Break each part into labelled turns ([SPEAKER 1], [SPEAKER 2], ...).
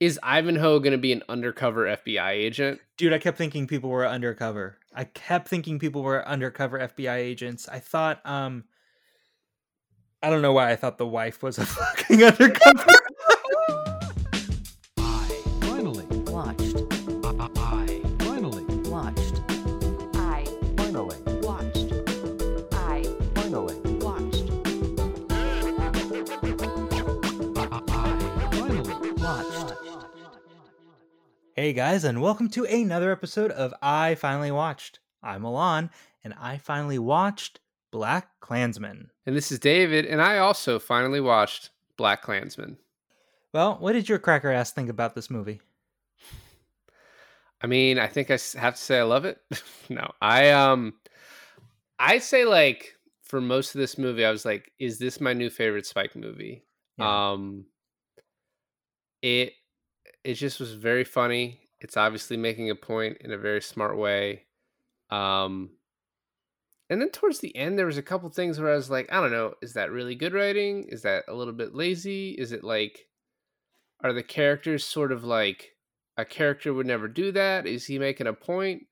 [SPEAKER 1] is Ivanhoe going to be an undercover FBI agent?
[SPEAKER 2] Dude, I kept thinking people were undercover. I kept thinking people were undercover FBI agents. I thought, um, I don't know why I thought the wife was a fucking undercover. Hey guys, and welcome to another episode of I Finally Watched. I'm Milan, and I finally watched Black Klansman.
[SPEAKER 1] And this is David, and I also finally watched BlacKkKlansman.
[SPEAKER 2] Well, what did your cracker ass think about this movie?
[SPEAKER 1] I mean, I think I have to say I love it. no, I um, I say like for most of this movie, I was like, is this my new favorite Spike movie?
[SPEAKER 2] Yeah.
[SPEAKER 1] Um, it it just was very funny. It's obviously making a point in a very smart way. Um, and then towards the end, there was a couple things where I was like, I don't know, is that really good writing? Is that a little bit lazy? Is it like, are the characters sort of like a character would never do that? Is he making a point?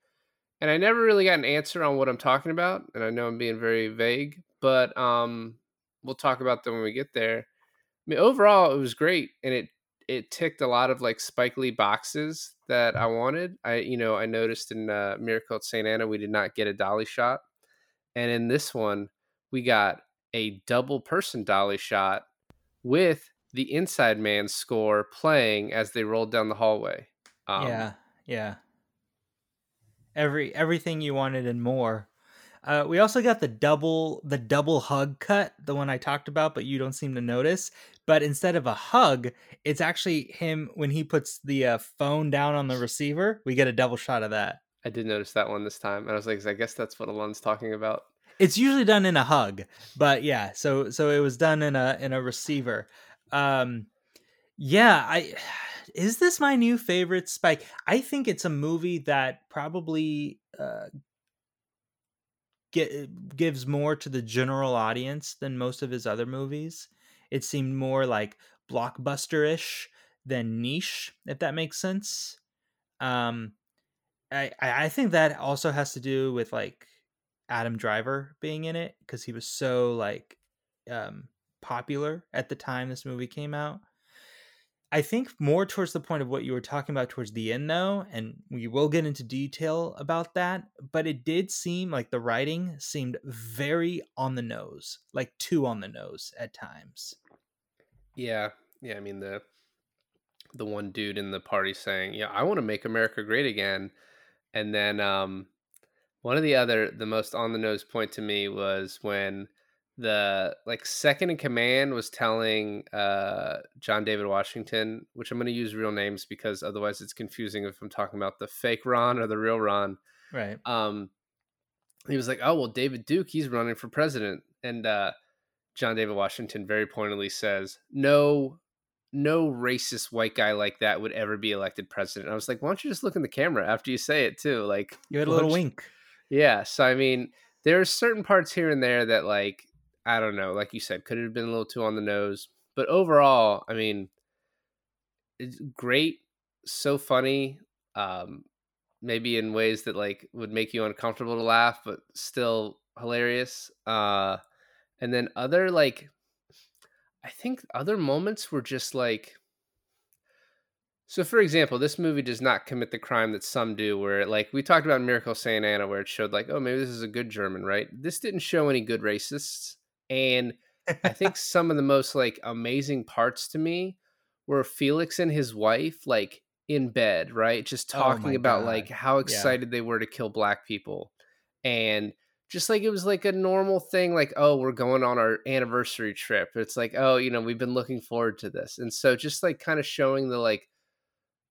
[SPEAKER 1] And I never really got an answer on what I'm talking about, and I know I'm being very vague, but um, we'll talk about them when we get there. I mean, overall, it was great, and it it ticked a lot of like Spike Lee boxes that I wanted. I you know I noticed in uh, Miracle at St. Anna we did not get a dolly shot, and in this one we got a double person dolly shot with the Inside Man score playing as they rolled down the hallway. Um,
[SPEAKER 2] yeah, yeah. Every everything you wanted and more. Uh, we also got the double the double hug cut, the one I talked about, but you don't seem to notice. But instead of a hug, it's actually him when he puts the uh, phone down on the receiver. We get a double shot of that.
[SPEAKER 1] I did notice that one this time, and I was like, I guess that's what Alon's talking about.
[SPEAKER 2] It's usually done in a hug, but yeah. So so it was done in a in a receiver. Um, yeah, I is this my new favorite Spike? I think it's a movie that probably uh, get, gives more to the general audience than most of his other movies. It seemed more like blockbuster-ish than niche, if that makes sense. Um, I I think that also has to do with like Adam Driver being in it because he was so like um popular at the time this movie came out. I think more towards the point of what you were talking about towards the end, though, and we will get into detail about that. But it did seem like the writing seemed very on the nose, like too on the nose at times.
[SPEAKER 1] Yeah, yeah. I mean the the one dude in the party saying, "Yeah, I want to make America great again," and then um, one of the other, the most on the nose point to me was when the like second in command was telling uh John David Washington, which I'm going to use real names because otherwise it's confusing if I'm talking about the fake Ron or the real Ron.
[SPEAKER 2] Right.
[SPEAKER 1] Um, he was like, "Oh well, David Duke, he's running for president," and uh, John David Washington very pointedly says, "No, no racist white guy like that would ever be elected president." I was like, "Why don't you just look in the camera after you say it too?" Like,
[SPEAKER 2] You had a little wink.
[SPEAKER 1] Yeah. So I mean, there are certain parts here and there that, like, I don't know, like you said, could have been a little too on the nose, but overall, I mean, it's great, so funny. Um, maybe in ways that like would make you uncomfortable to laugh, but still hilarious. Uh, and then other like, I think other moments were just like. So, for example, this movie does not commit the crime that some do, where, like, we talked about Miracle Saint Anna, where it showed, like, oh, maybe this is a good German, right? This didn't show any good racists. And I think some of the most, like, amazing parts to me were Felix and his wife, like, in bed, right? Just
[SPEAKER 2] Oh
[SPEAKER 1] talking
[SPEAKER 2] my
[SPEAKER 1] about,
[SPEAKER 2] God.
[SPEAKER 1] like, how excited they were to kill black people. And just like it was like a normal thing, like, oh, we're going on our anniversary trip. It's like, oh, you know, we've been looking forward to this. And so just like kind of showing the, like,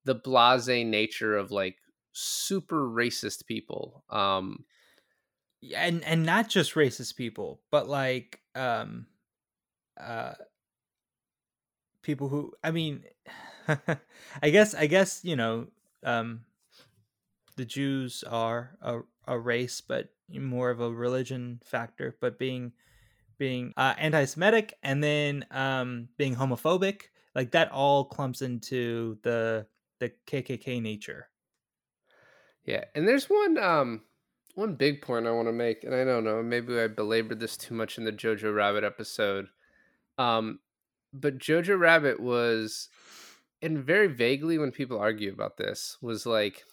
[SPEAKER 1] the blase nature of like super racist people. Um,
[SPEAKER 2] and and not just racist people, but like um uh people who I mean I guess I guess, you know, um the Jews are a a race but more of a religion factor, but being being uh anti-Semitic and then um being homophobic like that all clumps into the the KKK nature.
[SPEAKER 1] Yeah, and there's one um one big point I want to make, and I don't know, maybe I belabored this too much in the Jojo Rabbit episode. Um, but Jojo Rabbit was, and very vaguely when people argue about this, was like,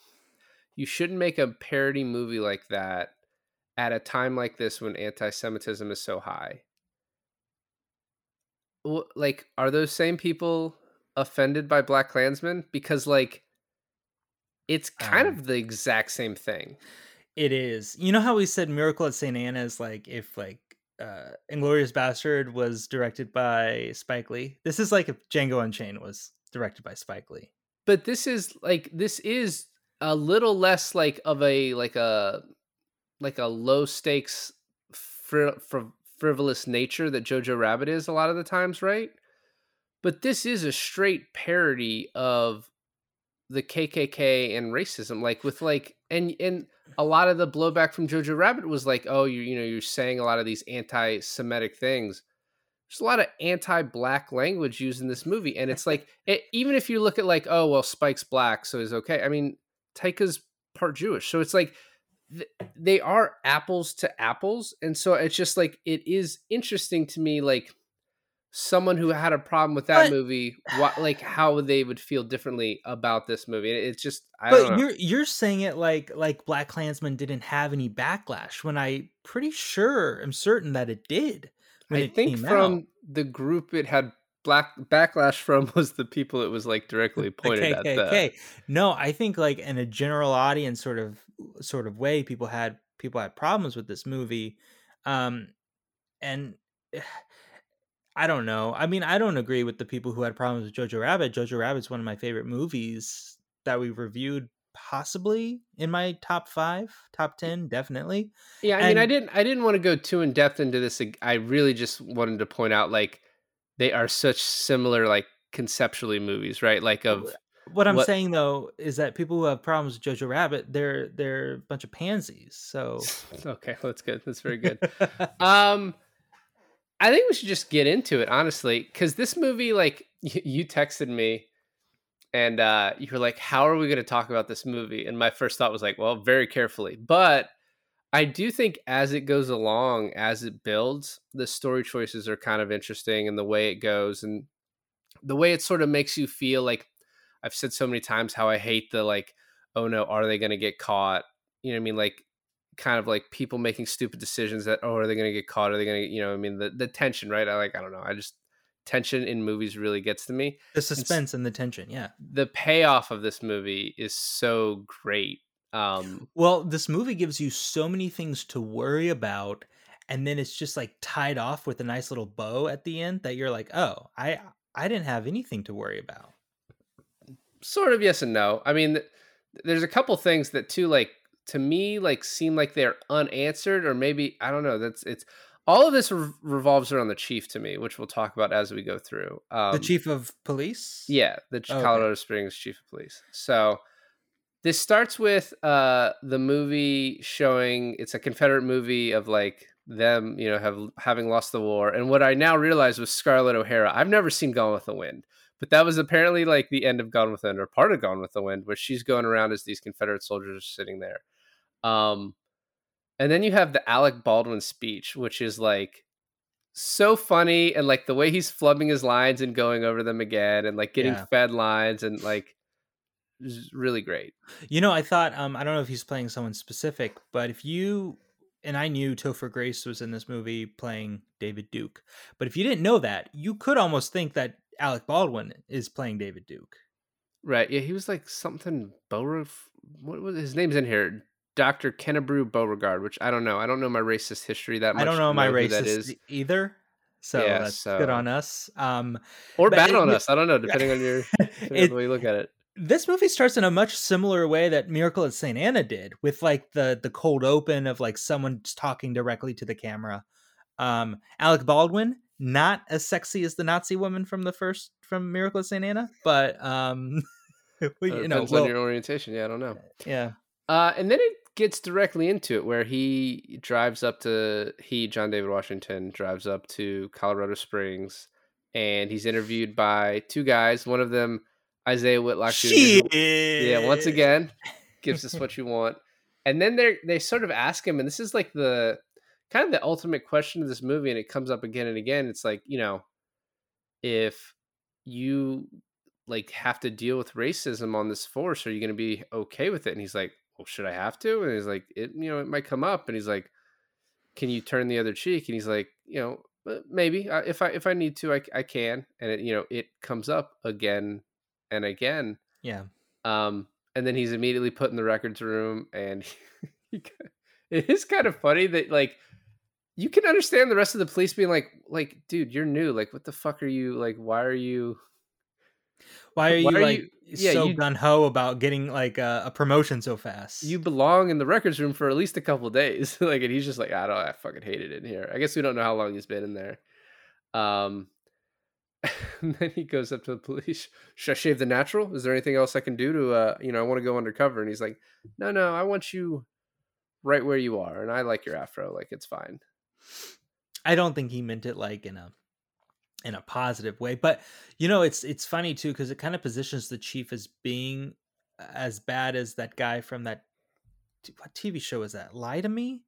[SPEAKER 1] you shouldn't make a parody movie like that at a time like this when anti-Semitism is so high. Like, are those same people offended by BlacKkKlansman? Because like, it's kind
[SPEAKER 2] Um,
[SPEAKER 1] of the exact same thing.
[SPEAKER 2] It is. You know how we said Miracle at St. Anna is like if like uh Inglorious Bastard was directed by Spike Lee. This is like if Django Unchained was directed by Spike Lee.
[SPEAKER 1] but this is like this is a little less like of a like a like a low stakes fri- fri- frivolous nature that jojo rabbit is a lot of the times right? But this is a straight parody of the kkk and racism like with like and and a lot of the blowback from jojo rabbit was like oh you you know you're saying a lot of these anti-semitic things. There's a lot of anti-black language used in this movie and it's like it, even if you look at like oh well spike's black so he's okay i mean taika's part jewish so it's like th- they are apples to apples and so it's just like it is interesting to me like someone who had a problem with that
[SPEAKER 2] But-
[SPEAKER 1] movie what like how they would feel differently about this movie it's just i
[SPEAKER 2] But
[SPEAKER 1] don't know
[SPEAKER 2] you're you're saying it like like BlacKkKlansman didn't have any backlash when I pretty sure I'm certain that it did.
[SPEAKER 1] I
[SPEAKER 2] it
[SPEAKER 1] think from
[SPEAKER 2] out.
[SPEAKER 1] the group it had black backlash from was the people it was like directly pointed at the.
[SPEAKER 2] No, I think like in a general audience sort of sort of way, people had people had problems with this movie, um, and I don't know. I mean, I don't agree with the people who had problems with Jojo Rabbit. Jojo Rabbit's one of my favorite movies that we reviewed, possibly in my top five, top ten, definitely.
[SPEAKER 1] Yeah, I mean, I didn't, I didn't want to go too in depth into this. I really just wanted to point out, like, they are such similar, like, conceptually movies, right? Like, of
[SPEAKER 2] What I'm
[SPEAKER 1] What-
[SPEAKER 2] saying though is that people who have problems with Jojo Rabbit, they're they're a bunch of pansies. So
[SPEAKER 1] okay, that's good. That's very good. um, I think we should just get into it, honestly, because this movie, like, you, you texted me, and uh, you were like, "How are we going to talk about this movie?" And my first thought was like, "Well, very carefully," but I do think as it goes along, as it builds, the story choices are kind of interesting, and the way it goes, and the way it sort of makes you feel like I've said so many times how I hate the like, oh no, are they going to get caught? You know what I mean? Like, kind of like people making stupid decisions that, oh, are they going to get caught? Are they going to, you know, what I mean, the the tension, right? I like, I don't know. I just tension in movies really gets to me.
[SPEAKER 2] the suspense and the tension, yeah.
[SPEAKER 1] The payoff of this movie is so great. Um,
[SPEAKER 2] Well, this movie gives you so many things to worry about, and then it's just like tied off with a nice little bow at the end that you're like, oh, I I didn't have anything to worry about.
[SPEAKER 1] Sort of yes and no. I mean, there's a couple things that too like to me like seem like they're unanswered or maybe I don't know. That's it's all of this re- revolves around the chief to me, which we'll talk about as we go through. Um,
[SPEAKER 2] the chief of police,
[SPEAKER 1] yeah, the
[SPEAKER 2] Oh, okay.
[SPEAKER 1] Colorado Springs chief of police. So this starts with uh the movie showing it's a Confederate movie of like them, you know, have having lost the war. And what I now realize was Scarlett O'Hara. I've never seen Gone with the Wind, but that was apparently like the end of Gone with the Wind or part of Gone with the Wind, where she's going around as these Confederate soldiers are sitting there. Um, and then you have the Alec Baldwin speech, which is like so funny and like the way he's flubbing his lines and going over them again and like getting
[SPEAKER 2] Yeah.
[SPEAKER 1] fed lines and like is really great.
[SPEAKER 2] You know, I thought um I don't know if he's playing someone specific, but if you and I knew Topher Grace was in this movie playing David Duke, but if you didn't know that, you could almost think that Alec Baldwin is playing David Duke.
[SPEAKER 1] Right. Yeah, he was like something Beauregard. What was his name's in here? Dr. Kennebrew Beauregard, which I don't know. I don't know my racist history that much.
[SPEAKER 2] I don't know my racist
[SPEAKER 1] that is.
[SPEAKER 2] either. So
[SPEAKER 1] Yeah,
[SPEAKER 2] that's
[SPEAKER 1] so-
[SPEAKER 2] good on us. Um
[SPEAKER 1] Or bad
[SPEAKER 2] it-
[SPEAKER 1] on
[SPEAKER 2] it-
[SPEAKER 1] us. I don't know, depending on your depending on the way you look at it.
[SPEAKER 2] this movie starts in a much similar way that Miracle at St. Anna did, with like the the cold open of like someone talking directly to the camera. Um, Alec Baldwin, not as sexy as the Nazi woman from the first from Miracle of St. Anna, but um, we,
[SPEAKER 1] Uh,
[SPEAKER 2] you know,
[SPEAKER 1] depends
[SPEAKER 2] well,
[SPEAKER 1] on your orientation. Yeah, I don't know.
[SPEAKER 2] yeah,
[SPEAKER 1] Uh, and then it gets directly into it where he drives up to he John David Washington drives up to Colorado Springs and he's interviewed by two guys. One of them, Isaiah Whitlock Jr. yeah, once again, gives us what you want. And then they they sort of ask him, and this is like the kind of the ultimate question of this movie, and it comes up again and again. It's like you know, if you like have to deal with racism on this force, are you going to be okay with it? And he's like, well, should I have to? And he's like, it you know, it might come up, and he's like, can you turn the other cheek? And he's like, you know, "Uh, maybe uh, if I if I need to, I I can. And it you know it comes up again and again.
[SPEAKER 2] Yeah.
[SPEAKER 1] Um, and then he's immediately put in the records room, and he, it is kind of funny that like you can understand the rest of the police being like, like, dude, you're new. Like, what the fuck are you like? Why are you?
[SPEAKER 2] Why are you
[SPEAKER 1] Why are
[SPEAKER 2] like
[SPEAKER 1] you- yeah,
[SPEAKER 2] so
[SPEAKER 1] you-
[SPEAKER 2] gun ho about getting like a, a promotion so fast?
[SPEAKER 1] You belong in the records room for at least a couple days. like, and he's just like, I don't, I fucking hate it in here. I guess we don't know how long he's been in there. Um, and then he goes up to the police. Should I shave the natural? Is there anything else I can do to, uh, you know, I want to go undercover? And he's like, No, no, I want you right where you are, and I like your afro. Like, it's fine.
[SPEAKER 2] I don't think he meant it like in a in a positive way. But you know, it's it's funny too because it kind of positions the chief as being as bad as that guy from that what TV show was that? Lie to Me,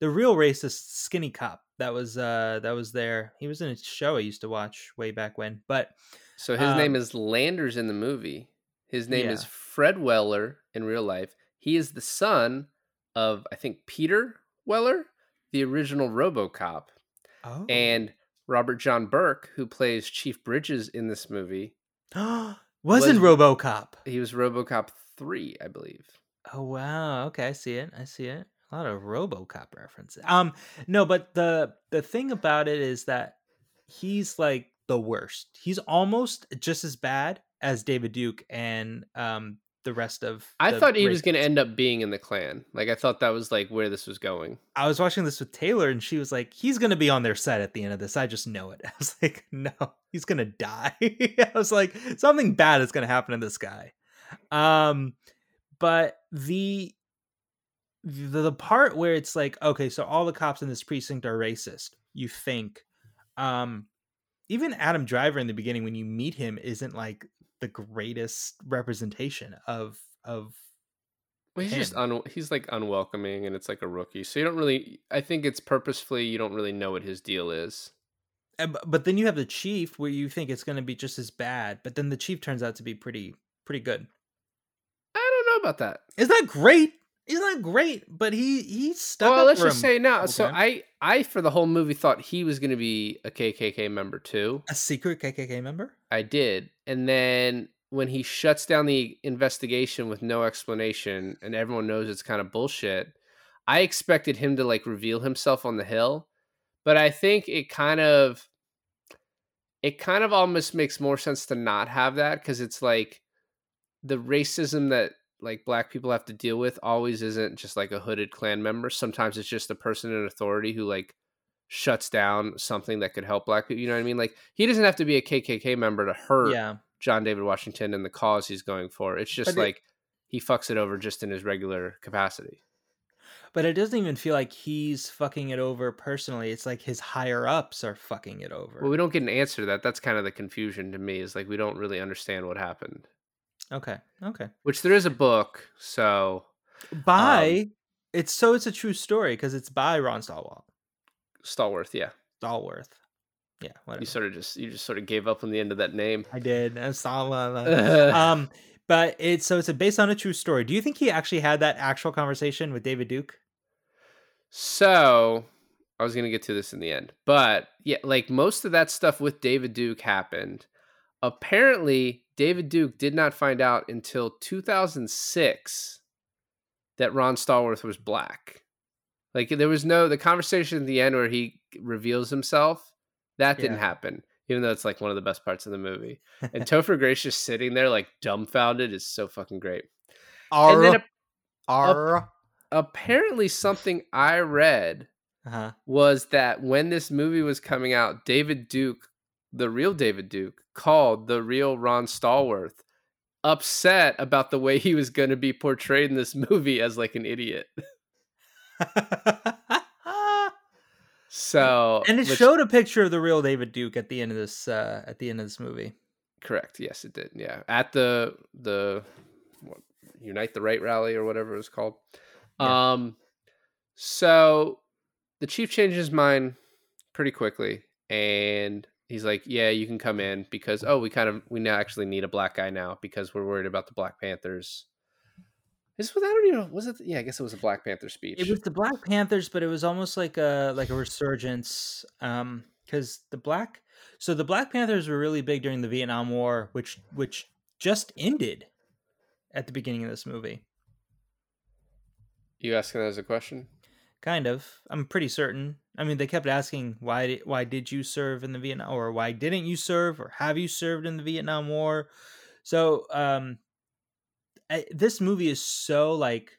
[SPEAKER 2] the real racist skinny cop that was uh that was there. He was in a show I used to watch way back when. But
[SPEAKER 1] So his name
[SPEAKER 2] Um,
[SPEAKER 1] is Landers in the movie. His name is Fred Weller in real life. He is the son of I think Peter Weller, the original RoboCop,
[SPEAKER 2] oh,
[SPEAKER 1] and Robert John Burke, who plays Chief Bridges in this movie.
[SPEAKER 2] was in RoboCop.
[SPEAKER 1] He was RoboCop 3, I believe.
[SPEAKER 2] Oh wow. Okay, I see it. I see it. A lot of RoboCop references. Um no, but the the thing about it is that he's like the worst. He's almost just as bad as David Duke and um the rest of
[SPEAKER 1] I
[SPEAKER 2] the
[SPEAKER 1] thought he was going to end up being in the Klan. Like I thought that was like where this was going.
[SPEAKER 2] I was watching this with Taylor and she was like, he's gonna be on their set at the end of this. I just know it. I was like, no, he's gonna die. I was like, something bad is gonna happen to this guy. Um, but the the, the part where it's like, okay, so all the cops in this precinct are racist, you think. Um, even Adam Driver in the beginning, when you meet him, isn't like the greatest representation of of
[SPEAKER 1] Well, he's just
[SPEAKER 2] him.
[SPEAKER 1] un- he's like unwelcoming and it's like a rookie. So you don't really I think it's purposefully you don't really know what his deal is.
[SPEAKER 2] Uh, bu- but then you have the chief where you think it's going to be just as bad but then the chief turns out to be pretty pretty good
[SPEAKER 1] I don't know about that.
[SPEAKER 2] isn't that great isn't great but he he's stuck
[SPEAKER 1] well,
[SPEAKER 2] up
[SPEAKER 1] let's just say now. So
[SPEAKER 2] time.
[SPEAKER 1] I, I for the whole movie thought he was going to be a KKK member too.
[SPEAKER 2] a secret kkk member
[SPEAKER 1] I did, and then when he shuts down the investigation with no explanation, and everyone knows it's kind of bullshit, I expected him to like reveal himself on the hill, but I think it kind of, it kind of almost makes more sense to not have that because it's like the racism that like black people have to deal with always isn't just like a hooded Klan member. Sometimes it's just a person in authority who like shuts down something that could help black people. You know what I mean? Like he doesn't have to be a KKK member to hurt
[SPEAKER 2] yeah
[SPEAKER 1] John David Washington and the cause he's going for. It's just
[SPEAKER 2] But it-
[SPEAKER 1] like he fucks it over just in his regular capacity.
[SPEAKER 2] but it doesn't even feel like he's fucking it over personally it's like his higher ups are fucking it over
[SPEAKER 1] Well, we don't get an answer to that. That's kind of the confusion to me. Is like we don't really understand what happened.
[SPEAKER 2] Okay okay
[SPEAKER 1] Which there is a book, so
[SPEAKER 2] by it's so it's a true story because it's by ron stallworth
[SPEAKER 1] Stallworth, yeah.
[SPEAKER 2] stallworth yeah whatever
[SPEAKER 1] You sort of just you just sort of gave up on the end of that name.
[SPEAKER 2] i did uh, um but it's so it's a, based on a true story do you think he actually had that actual conversation with david duke
[SPEAKER 1] So I was gonna get to this in the end, but yeah, like most of that stuff with David Duke happened. Apparently, David Duke did not find out until 2006 that Ron Stallworth was black. Like there was no the conversation at the end where he reveals himself. That didn't
[SPEAKER 2] Yeah.
[SPEAKER 1] happen, even though it's like one of the best parts of the movie. And Topher Grace just sitting there like dumbfounded is so fucking great. And then
[SPEAKER 2] R.
[SPEAKER 1] apparently, something I read
[SPEAKER 2] uh-huh.
[SPEAKER 1] was that when this movie was coming out, David Duke, the real David Duke, called the real Ron Stallworth upset about the way he was going to be portrayed in this movie as like an idiot. So
[SPEAKER 2] and it
[SPEAKER 1] which-
[SPEAKER 2] showed a picture of the real David Duke at the end of this uh at the end of this movie.
[SPEAKER 1] correct. Yes, it did. Yeah, at the the what, Unite the Right rally or whatever it was called.
[SPEAKER 2] Yeah.
[SPEAKER 1] Um, so the chief changes his mind pretty quickly, and he's like, "Yeah, you can come in because oh, we kind of we now actually need a black guy now because we're worried about the Black Panthers." This was I don't even know was it yeah I guess it was a Black Panther speech.
[SPEAKER 2] It was the Black Panthers, but it was almost like a like a resurgence. Um, because the black so the Black Panthers were really big during the Vietnam War, which which just ended at the beginning of this movie.
[SPEAKER 1] you asking that as a question?
[SPEAKER 2] Kind of. I'm pretty certain. I mean, they kept asking why di- why did you serve in the Vietnam or why didn't you serve or have you served in the Vietnam War? So, um I, this movie is so like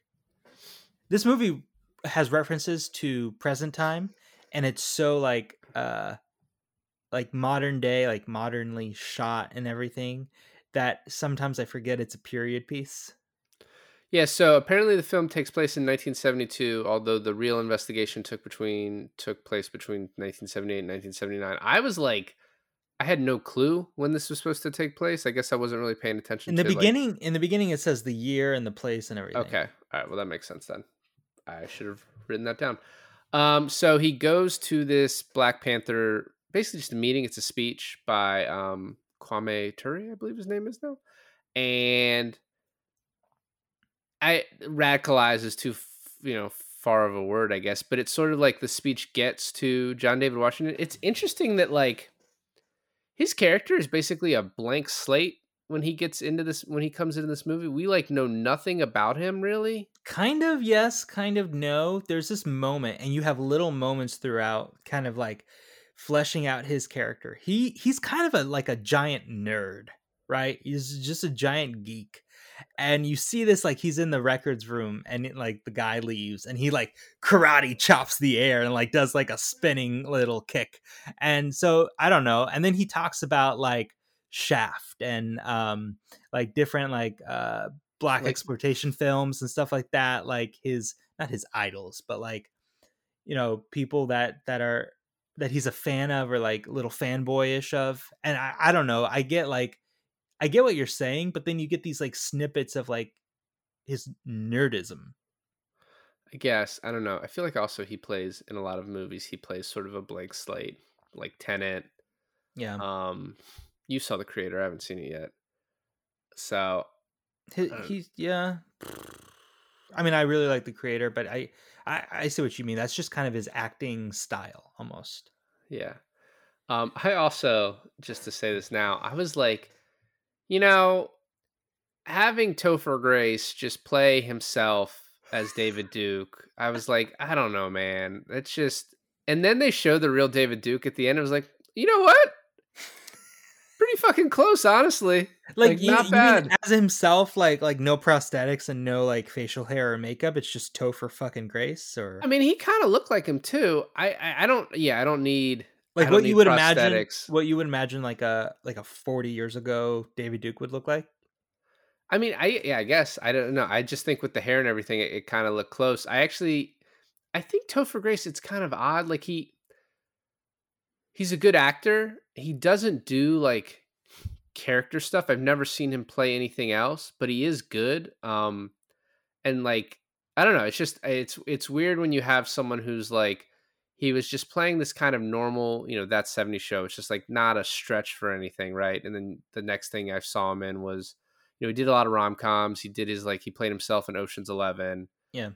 [SPEAKER 2] this movie has references to present time and it's so like uh like modern day, like modernly shot and everything that sometimes I forget it's a period piece.
[SPEAKER 1] Yeah, so apparently the film takes place in 1972, although the real investigation took between took place between 1978 and 1979. I was like, I had no clue when this was supposed to take place. I guess I wasn't really paying attention.
[SPEAKER 2] In the
[SPEAKER 1] to, like-
[SPEAKER 2] beginning, in the beginning, it says the year and the place and everything.
[SPEAKER 1] okay, all right, well that makes sense then. I should have written that down. Um, so he goes to this Black Panther, basically just a meeting. It's a speech by um, Kwame Ture, I believe his name is now, and I radicalize is too you know far of a word, I guess, but it's sort of like the speech gets to John David Washington. It's interesting that like his character is basically a blank slate when he gets into this when he comes into this movie. We like know nothing about him really.
[SPEAKER 2] Kind of yes, kind of no. There's this moment, and you have little moments throughout, kind of like fleshing out his character. He he's kind of a like a giant nerd, right? He's just a giant geek. And you see this like he's in the records room and it, like the guy leaves and he like karate chops the air and like does like a spinning little kick. And so I don't know. And then he talks about like Shaft and um like different like uh black
[SPEAKER 1] Like-
[SPEAKER 2] exploitation films and stuff like that like his not his idols but like you know people that that are that he's a fan of or like little fanboyish of and I, I don't know i get like i get what you're saying but then you get these like snippets of like his nerdism
[SPEAKER 1] I guess I don't know. I feel like also he plays in a lot of movies. He plays sort of a blank slate, like Tenant.
[SPEAKER 2] yeah
[SPEAKER 1] Um, you saw the creator. I haven't seen it yet. So
[SPEAKER 2] He,
[SPEAKER 1] uh,
[SPEAKER 2] he's yeah i mean i really like the creator but I, I i see what you mean that's just kind of his acting style almost
[SPEAKER 1] Yeah. Um, I also, just to say this now, I was like, you know, having Topher Grace just play himself as David Duke, I was like, I don't know, man. It's just, and then they show the real David Duke at the end. I was like, you know what? Pretty fucking close, honestly.
[SPEAKER 2] like,
[SPEAKER 1] Like,
[SPEAKER 2] you,
[SPEAKER 1] not bad.
[SPEAKER 2] as himself like like no prosthetics and no like facial hair or makeup it's just topher fucking grace or
[SPEAKER 1] I mean, he kind of looked like him too. I, I, I don't, yeah, I don't need.
[SPEAKER 2] Like what you would imagine what you would imagine like a like a 40 years ago david duke would look like
[SPEAKER 1] I mean, I yeah, I guess I don't know. I just think with the hair and everything, it, it kind of looked close. I actually, I think Topher Grace. It's kind of odd. Like he, he's a good actor. He doesn't do like character stuff. I've never seen him play anything else, but he is good. Um, and like I don't know. It's just it's it's weird when you have someone who's like he was just playing this kind of normal, you know, that 70 show. It's just like not a stretch for anything, right? And then the next thing I saw him in was you know, he did a lot of rom coms. He did his like he played himself in Ocean's Eleven.
[SPEAKER 2] Yeah.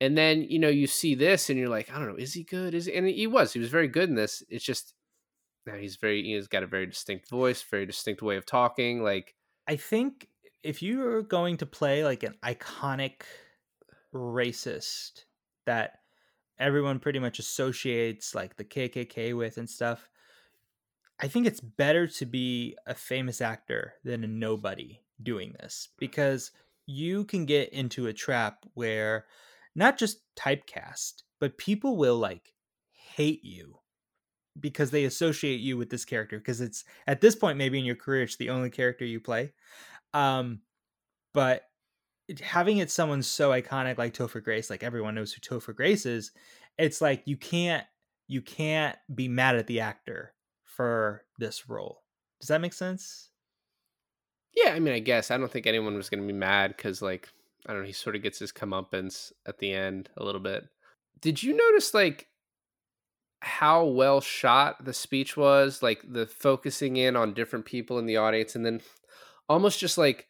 [SPEAKER 1] And then you know you see this and you're like, I don't know, is he good? Is he? and he was. He was very good in this. It's just now he's very he's got a very distinct voice, very distinct way of talking. Like
[SPEAKER 2] i think if you're going to play like an iconic racist that everyone pretty much associates like the kkk with and stuff I think it's better to be a famous actor than a nobody doing this because you can get into a trap where not just typecast, but people will like hate you because they associate you with this character because it's at this point maybe in your career it's the only character you play. Um but having it someone so iconic like Topher Grace, like everyone knows who Topher Grace is, it's like you can't you can't be mad at the actor for this role. Does that make sense?
[SPEAKER 1] Yeah, I mean, I guess I don't think anyone was going to be mad because, like, I don't know, he sort of gets his comeuppance at the end a little bit. Did you notice, like, how well shot the speech was? Like, the focusing in on different people in the audience and then almost just like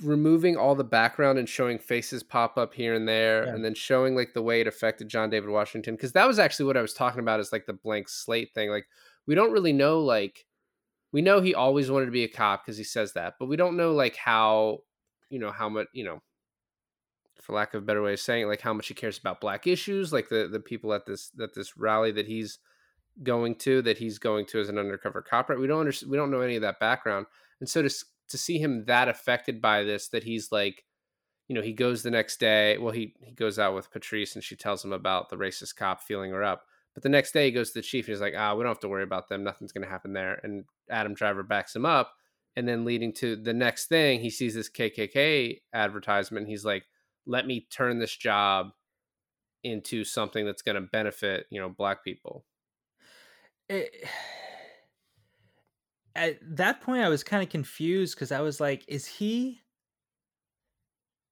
[SPEAKER 1] removing all the background and showing faces pop up here and there
[SPEAKER 2] Yeah.
[SPEAKER 1] and then showing like the way it affected John David Washington because that was actually what I was talking about is like the blank slate thing like we don't really know like we know he always wanted to be a cop because he says that but we don't know like how you know how much you know for lack of a better way of saying it like how much he cares about black issues like the the people at this at this rally that he's going to that he's going to as an undercover cop right we don't understand we don't know any of that background and so to to see him that affected by this that he's like you know he goes the next day well he he goes out with patrice and she tells him about the racist cop feeling her up but the next day he goes to the chief and he's like ah we don't have to worry about them. Nothing's going to happen there. And adam driver backs him up and then leading to the next thing he sees this kkk advertisement he's like let me turn this job into something that's going to benefit you know black people.
[SPEAKER 2] It, at that point, I was kind of confused because I was like, is he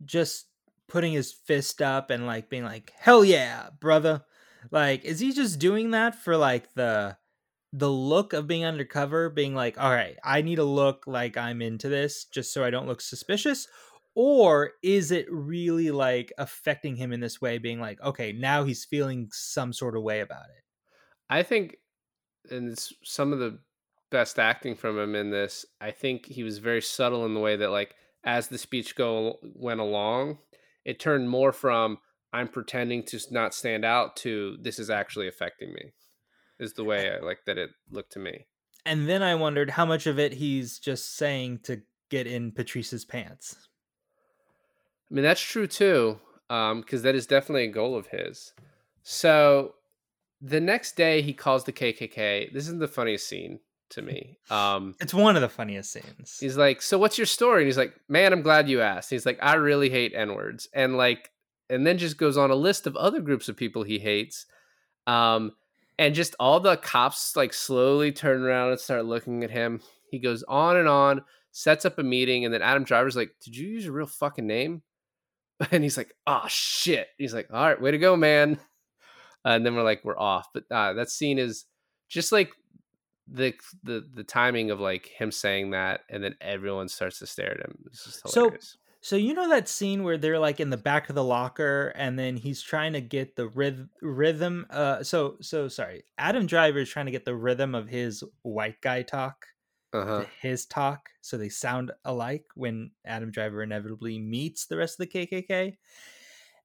[SPEAKER 2] just putting his fist up and like being like, hell yeah, brother? Like, is he just doing that for like the the look of being undercover, being like, all right, I need to look like I'm into this just so I don't look suspicious? Or is it really like affecting him in this way, being like, okay, now he's feeling some sort of way about it?
[SPEAKER 1] I think, and it's some of the best acting from him in this. I think he was very subtle in the way that, like, as the speech go went along, it turned more from "I'm pretending to not stand out" to "This is actually affecting me." Is the way I like that it looked to me.
[SPEAKER 2] And then I wondered how much of it he's just saying to get in Patrice's pants.
[SPEAKER 1] I mean, that's true too, um, because that is definitely a goal of his. So the next day, he calls the KKK. This is the funniest scene to me. Um,
[SPEAKER 2] It's one of the funniest scenes.
[SPEAKER 1] He's like, "So what's your story?" And he's like, "Man, I'm glad you asked." He's like, "I really hate n words," and like, and then just goes on a list of other groups of people he hates, um, and just all the cops like slowly turn around and start looking at him. He goes on and on, sets up a meeting, and then Adam Driver's like, "Did you use your real fucking name?" And he's like, "Oh shit!" He's like, "All right, way to go, man." and then we're like, "We're off." But uh, that scene is just like the the the timing of like him saying that and then everyone starts to stare at him it's just
[SPEAKER 2] So- So you know that scene where they're like in the back of the locker and then he's trying to get the ryth- rhythm uh so so sorry. Adam Driver is trying to get the rhythm of his white guy talk
[SPEAKER 1] uh-huh
[SPEAKER 2] to his talk so they sound alike when Adam Driver inevitably meets the rest of the KKK.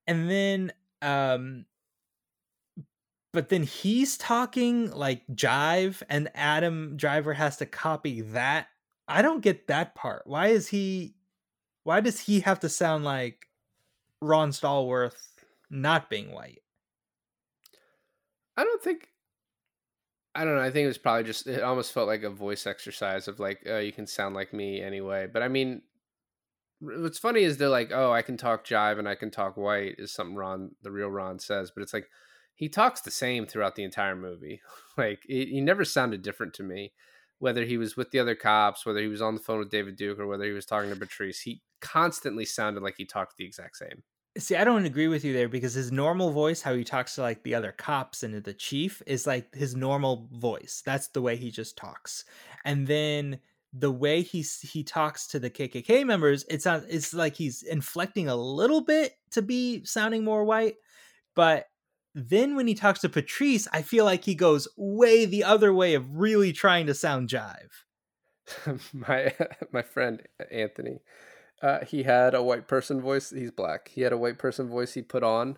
[SPEAKER 2] And then um but then he's talking like jive and Adam Driver has to copy that. I don't get that part. Why is he why does he have to sound like Ron Stallworth not being white?
[SPEAKER 1] i don't think i don't know i think it was probably just it almost felt like a voice exercise of like oh you can sound like me anyway but i mean what's funny is they're like oh i can talk jive and i can talk white is something ron the real ron says but it's like he talks the same throughout the entire movie like he, he never sounded different to me whether he was with the other cops whether he was on the phone with david duke or whether he was talking to patrice he constantly sounded like he talked the exact same
[SPEAKER 2] See, I don't agree with you there because his normal voice, how he talks to like the other cops and the chief, is like his normal voice. That's the way he just talks. And then the way he he talks to the KKK members, it sounds it's like he's inflecting a little bit to be sounding more white. But then when he talks to Patrice, I feel like he goes way the other way of really trying to sound jive.
[SPEAKER 1] my my friend Anthony, uh, he had a white person voice. He's black. He had a white person voice he put on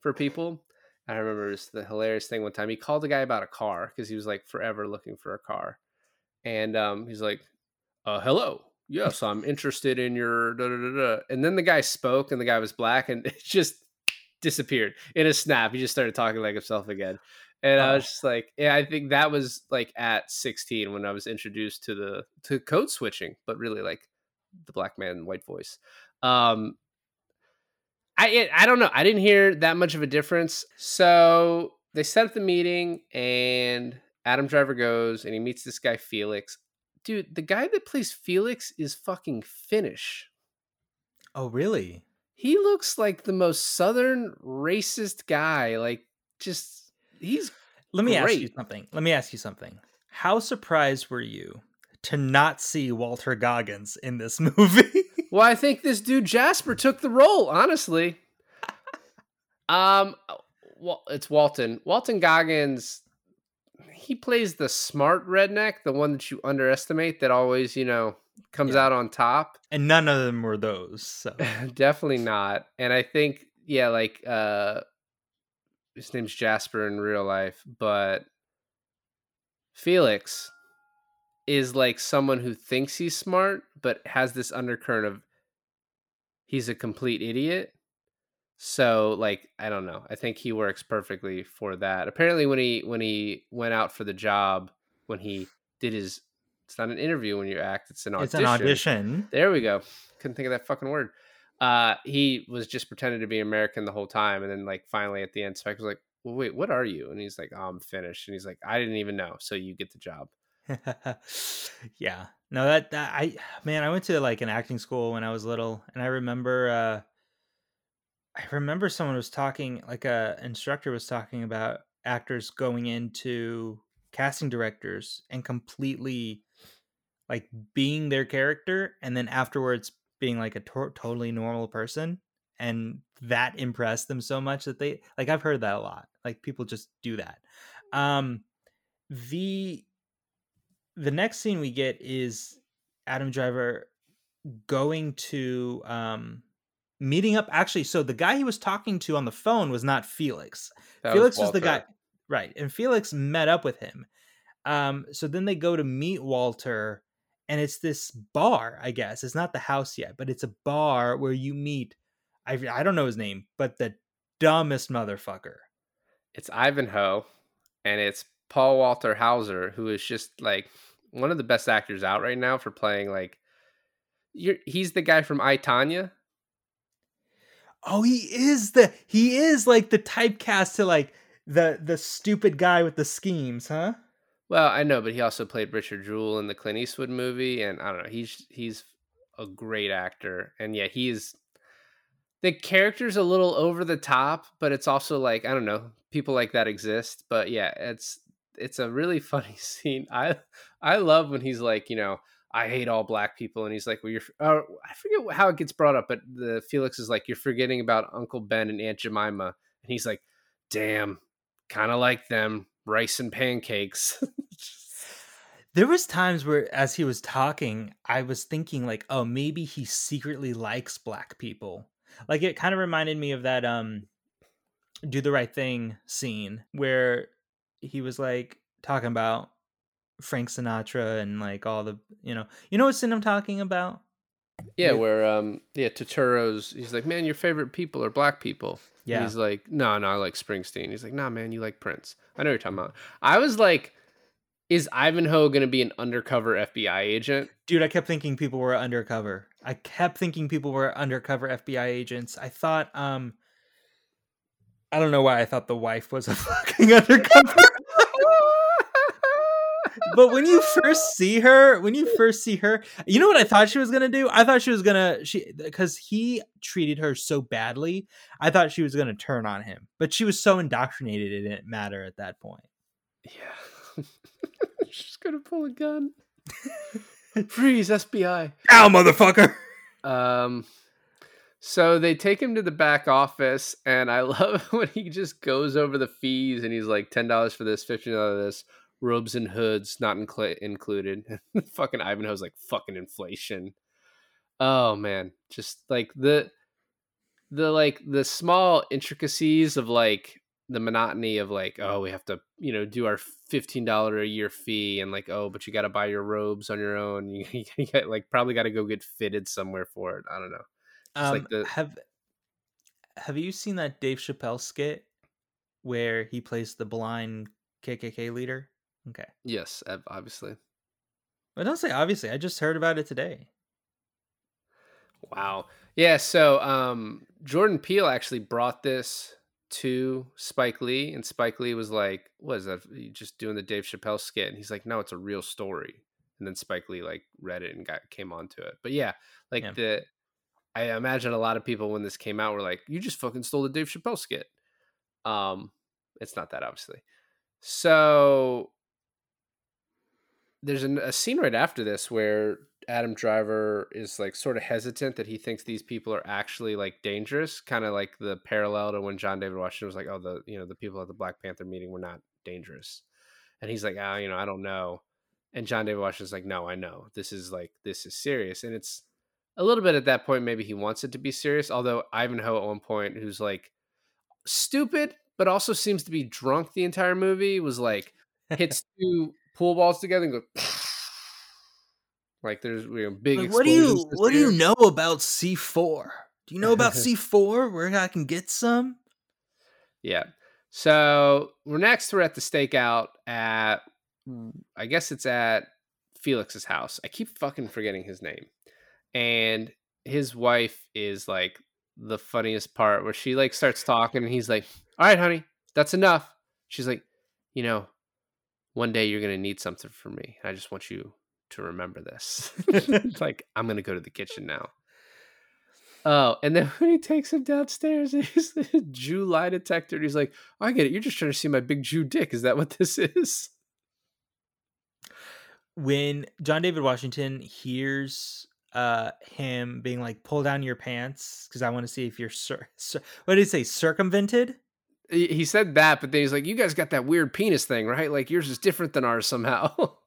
[SPEAKER 1] for people. I remember it the hilarious thing one time. He called a guy about a car because he was like forever looking for a car, and um, he's like, uh, "Hello, yes, I'm interested in your da da da da." And then the guy spoke, and the guy was black, and it just disappeared in a snap. He just started talking like himself again. And I was
[SPEAKER 2] Oh.
[SPEAKER 1] just like, yeah, I think that was like at 16 when I was introduced to the to code switching, but really like the black man white voice. Um I it- I don't know. I didn't hear that much of a difference. So they set up the meeting, and Adam Driver goes and he meets this guy Felix. Dude, the guy that plays Felix is fucking Finnish.
[SPEAKER 2] Oh, really?
[SPEAKER 1] He looks like the most southern racist guy. Like, just he's
[SPEAKER 2] Let me ask you something. Let me ask you something. How surprised were you to not see Walter Goggins in this movie?
[SPEAKER 1] Well, I think this dude Jasper took the role, honestly. Um well, it's Walton. Walton Goggins he plays the smart redneck, the one that you underestimate that always, you know, comes
[SPEAKER 2] Yeah.
[SPEAKER 1] out on top.
[SPEAKER 2] and none of them were those. So
[SPEAKER 1] Definitely not. And I think yeah, like uh his name's Jasper in real life, but Felix is like someone who thinks he's smart but has this undercurrent of he's a complete idiot. So like I don't know. I think he works perfectly for that. Apparently when he when he went out for the job, when he did his it's not an interview when you act, it's an audition.
[SPEAKER 2] it's an audition.
[SPEAKER 1] There we go. Couldn't think of that fucking word. Uh, he was just pretending to be American the whole time, and then like finally at the end, Spike was like, "Well, wait, what are you?" And he's like, oh, "I'm finished." and he's like, "I didn't even know, so you get the job."
[SPEAKER 2] yeah. No, that, that I man, I went to like an acting school when I was little, and I remember uh I remember someone was talking, like a instructor was talking about actors going into casting directors and completely like being their character, and then afterwards being like a to- totally normal person, and that impressed them so much that they like I've heard that a lot. Like people just do that. Um, the the next scene we get is Adam Driver going to um meeting up actually so the guy he was talking to on the phone was not Felix.
[SPEAKER 1] That
[SPEAKER 2] Felix was, the guy right and Felix met up with him. Um so then they go to meet Walter and it's this bar, I guess. It's not the house yet, but it's a bar where you meet I I don't know his name, but the dumbest motherfucker.
[SPEAKER 1] It's Ivanhoe, and it's Paul Walter Hauser, who is just like one of the best actors out right now for playing like. You're, he's the guy from I Tonya.
[SPEAKER 2] Oh, he is the he is like the typecast to like the the stupid guy with the schemes, huh?
[SPEAKER 1] Well, I know, but he also played Richard Jewell in the Clint Eastwood movie, and I don't know. He's he's a great actor, and yeah, he's the character's a little over the top, but it's also like I don't know, people like that exist. But yeah, it's it's a really funny scene. I I love when he's like, you know, I hate all black people, and he's like, well, you're oh, I forget how it gets brought up, but the Felix is like, you're forgetting about Uncle Ben and Aunt Jemima, and he's like, damn, kind of like them, rice and pancakes.
[SPEAKER 2] There was times where as he was talking, I was thinking like, oh, maybe he secretly likes black people. Like it kind of reminded me of that um do the right thing scene where he was like talking about Frank Sinatra and like all the, you know, you know what scene I'm talking about?
[SPEAKER 1] Yeah, where um yeah, Turturro's he's like, Man, your favorite people are black people.
[SPEAKER 2] Yeah.
[SPEAKER 1] he's like, No, no, I like Springsteen. He's like, Nah, man, you like Prince. I know what you're talking about. I was like, Is Ivanhoe gonna be an undercover FBI agent?
[SPEAKER 2] Dude, I kept thinking people were undercover. I kept thinking people were undercover FBI agents. I thought, um, I don't know why I thought the wife was a fucking undercover. But when you first see her, when you first see her, you know what I thought she was gonna do? I thought she was gonna she because he treated her so badly. I thought she was gonna turn on him, but she was so indoctrinated it didn't matter at that point.
[SPEAKER 1] Yeah. She's gonna pull a gun. Freeze, FBI.
[SPEAKER 2] Ow, motherfucker!
[SPEAKER 1] Um, so they take him to the back office, and I love when he just goes over the fees, and he's like ten dollars for this, fifteen dollars for this, robes and hoods not incl- included. fucking Ivanhoe's like fucking inflation. Oh man, just like the the like the small intricacies of like the monotony of like oh we have to you know do our fifteen dollar a year fee and like oh but you got to buy your robes on your own you, you got, like probably got to go get fitted somewhere for it I don't know
[SPEAKER 2] Um,
[SPEAKER 1] like the-
[SPEAKER 2] have Have you seen that Dave Chappelle skit where he plays the blind KKK leader? Okay,
[SPEAKER 1] yes obviously
[SPEAKER 2] but don't say obviously. I just heard about it today.
[SPEAKER 1] wow yeah so um Jordan Peele actually brought this to Spike Lee, and Spike Lee was like, "What is that? You just doing the Dave Chappelle skit?" And he's like, "No, it's a real story." And then Spike Lee like read it and got came onto it. But yeah, like
[SPEAKER 2] Yeah.
[SPEAKER 1] the I imagine a lot of people when this came out were like, "You just fucking stole the Dave Chappelle skit." Um, it's not that obviously. So there's an, a scene right after this where Adam Driver is like sort of hesitant that he thinks these people are actually like dangerous, kind of like the parallel to when John David Washington was like, "Oh, the you know the people at the Black Panther meeting were not dangerous," and he's like, "Ah, you know, I don't know," and John David Washington's like, "No, I know. This is like this is serious," and it's a little bit at that point maybe he wants it to be serious. Although Ivanhoe at one point, who's like stupid but also seems to be drunk the entire movie, was like hits two pool balls together and go like there's you know, big.
[SPEAKER 2] Like, what do you What do you know about C four? Do you know about C four? Where I can get some?
[SPEAKER 1] Yeah. So we're next. We're at the stakeout at, I guess it's at Felix's house. I keep fucking forgetting his name, and his wife is like the funniest part where she like starts talking and he's like, "All right, honey, that's enough." She's like, "You know, one day you're gonna need something from me. I just want you to remember this." It's like I'm gonna go to the kitchen now. Oh, and then when he takes him downstairs, he's the Jew lie detector. And he's like, I get it. You're just trying to see my big Jew dick. Is that what this is?
[SPEAKER 2] when John David Washington hears uh him being like pull down your pants because I want to see if you're cir- cir- what did he say circumvented
[SPEAKER 1] He said that, but then he's like, You guys got that weird penis thing, right? Like yours is different than ours somehow.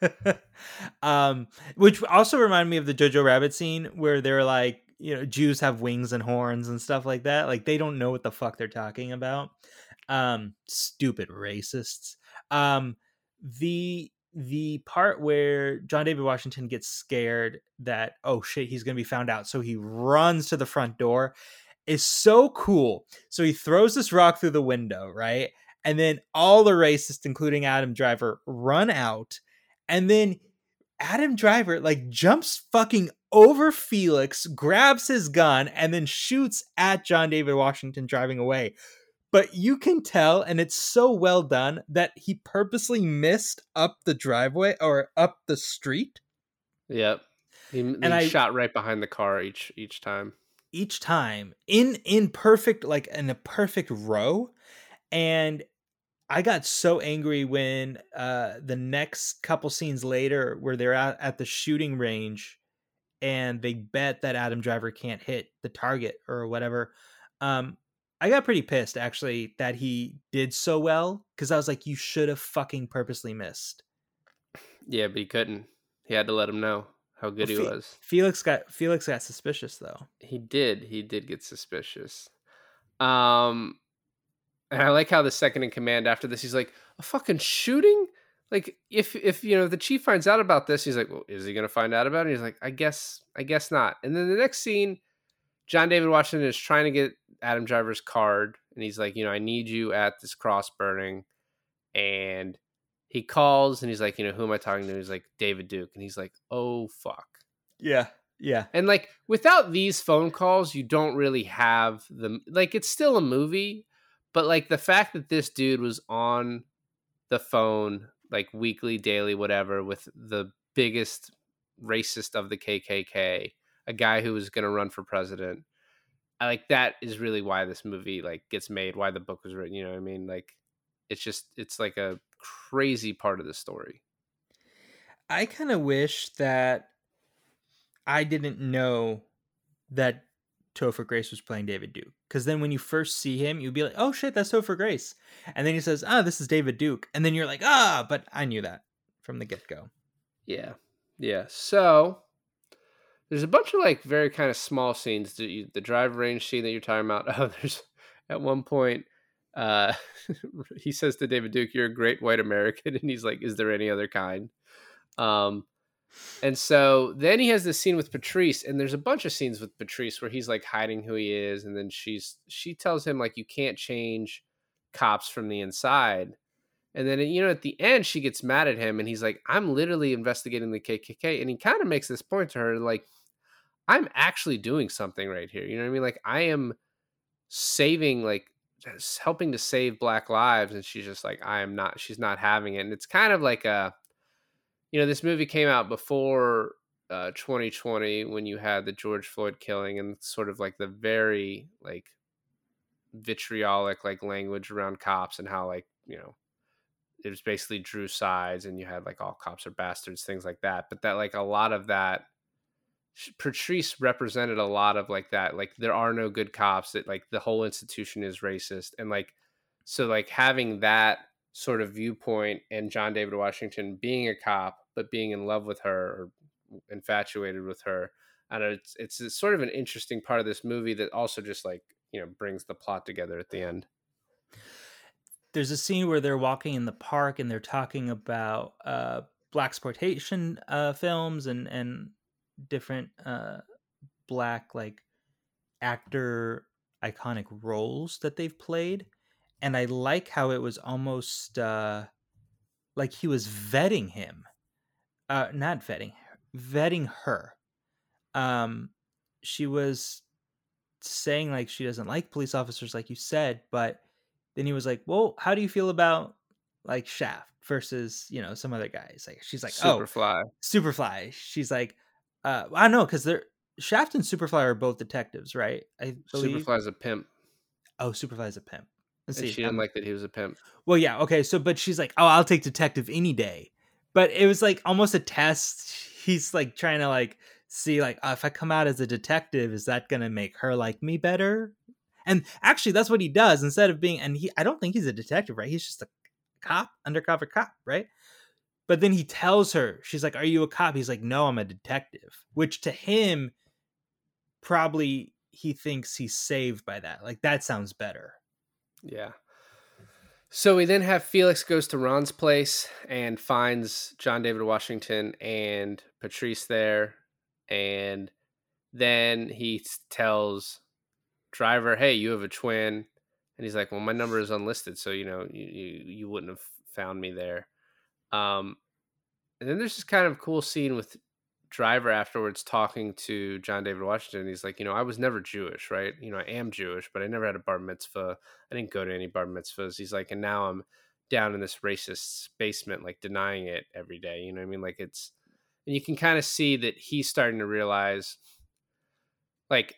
[SPEAKER 2] um which also reminded me of the Jojo Rabbit scene where they're like you know Jews have wings and horns and stuff like that like they don't know what the fuck they're talking about um stupid racists um the the part where John David Washington gets scared that oh shit he's going to be found out so he runs to the front door is so cool so he throws this rock through the window right and then all the racists including Adam Driver run out and then Adam Driver like jumps fucking over Felix, grabs his gun, and then shoots at John David Washington driving away. But you can tell, and it's so well done, that he purposely missed up the driveway or up the street
[SPEAKER 1] yep. He, he
[SPEAKER 2] And I-
[SPEAKER 1] shot right behind the car each each time.
[SPEAKER 2] Each time in in perfect like in a perfect row and i got so angry when uh the next couple scenes later where they're at, at the shooting range and they bet that adam driver can't hit the target or whatever um i got pretty pissed actually that he did so well because i was like you should have fucking purposely missed
[SPEAKER 1] Yeah, but he couldn't. He had to let him know how good
[SPEAKER 2] Well,
[SPEAKER 1] he
[SPEAKER 2] Fe-
[SPEAKER 1] was.
[SPEAKER 2] felix got felix got suspicious though
[SPEAKER 1] He did. He did get suspicious. Um and I like how the second in command after this he's like, "A fucking shooting?" Like if if you know the chief finds out about this, he's like, "Well, is he going to find out about it?" He's like, "I guess I guess not." And then the next scene John David Washington is trying to get Adam Driver's card and he's like, "You know, I need you at this cross burning." And he calls and he's like, "You know, who am I talking to?" He's like, "David Duke." And he's like, "Oh fuck."
[SPEAKER 2] yeah yeah
[SPEAKER 1] And like without these phone calls, you don't really have the like it's still a movie, but like the fact that this dude was on the phone like weekly, daily, whatever with the biggest racist of the KKK, a guy who was going to run for president. I like that is really why this movie like gets made, why the book was written, you know what I mean? Like it's just it's like a crazy part of the story.
[SPEAKER 2] I kind of wish that I didn't know that Topher Grace was playing David Duke. Because then when you first see him, you'd be like, oh shit, that's Topher Grace. And then he says, ah, this is David Duke. And then you're like, ah, but I knew that from the get go.
[SPEAKER 1] Yeah. Yeah. So there's a bunch of like very kind of small scenes. The, the drive range scene that you're talking about. Oh, there's at one point, uh, he says to David Duke, You're a great white American. And he's like, Is there any other kind? Um, and so then he has this scene with Patrice, and there's a bunch of scenes with Patrice where he's like hiding who he is, and then she's she tells him like you can't change cops from the inside. And then you know at the end she gets mad at him, and he's like, "I'm literally investigating the KKK," and he kind of makes this point to her like, "I'm actually doing something right here." You know what I mean? Like I am saving like helping to save black lives and she's just like I am not she's not having it and it's kind of like a you know this movie came out before uh 2020 when you had the George Floyd killing and sort of like the very like vitriolic like language around cops and how like you know it was basically drew sides and you had like all cops are bastards things like that but that like a lot of that Patrice represented a lot of like that like there are no good cops that like the whole institution is racist and like so like having that sort of viewpoint and John David Washington being a cop but being in love with her or infatuated with her And it's it's sort of an interesting part of this movie that also just like you know brings the plot together at the end.
[SPEAKER 2] There's a scene where they're walking in the park and they're talking about uh blaxploitation uh films and and different uh black like actor iconic roles that they've played and i like how it was almost uh like he was vetting him uh not vetting vetting her. Um she was saying like she doesn't like police officers like you said but then he was like well how do you feel about like shaft versus you know some other guys? Like she's like oh
[SPEAKER 1] Superfly.
[SPEAKER 2] Superfly. She's like uh i know because they're shaft and superfly are both detectives right? I believe
[SPEAKER 1] Superfly's a pimp.
[SPEAKER 2] Oh superfly is a pimp. Let's
[SPEAKER 1] and
[SPEAKER 2] see
[SPEAKER 1] she didn't
[SPEAKER 2] I'm-
[SPEAKER 1] like that he was a pimp.
[SPEAKER 2] Well yeah okay so but she's like oh i'll take detective any day. But it was like almost a test. He's like trying to like see like oh, if i come out as a detective is that gonna make her like me better? And actually that's what he does instead of being and he i don't think he's a detective right? He's just a cop undercover cop right but then he tells her she's like are you a cop he's like no i'm a detective which to him probably he thinks he's saved by that like that sounds better
[SPEAKER 1] Yeah. So we then have Felix goes to Ron's place and finds John David Washington and Patrice there. And then he tells Driver, hey, you have a twin. And he's like, well, my number is unlisted. So, you know, you, you, you wouldn't have found me there. Um, and then there's this kind of cool scene with Driver afterwards talking to John David Washington. He's like, you know, I was never Jewish, right? You know, I am Jewish, but I never had a bar mitzvah. I didn't go to any bar mitzvahs. He's like, and now I'm down in this racist basement, like denying it every day. You know what I mean? Like it's, and you can kind of see that he's starting to realize, like,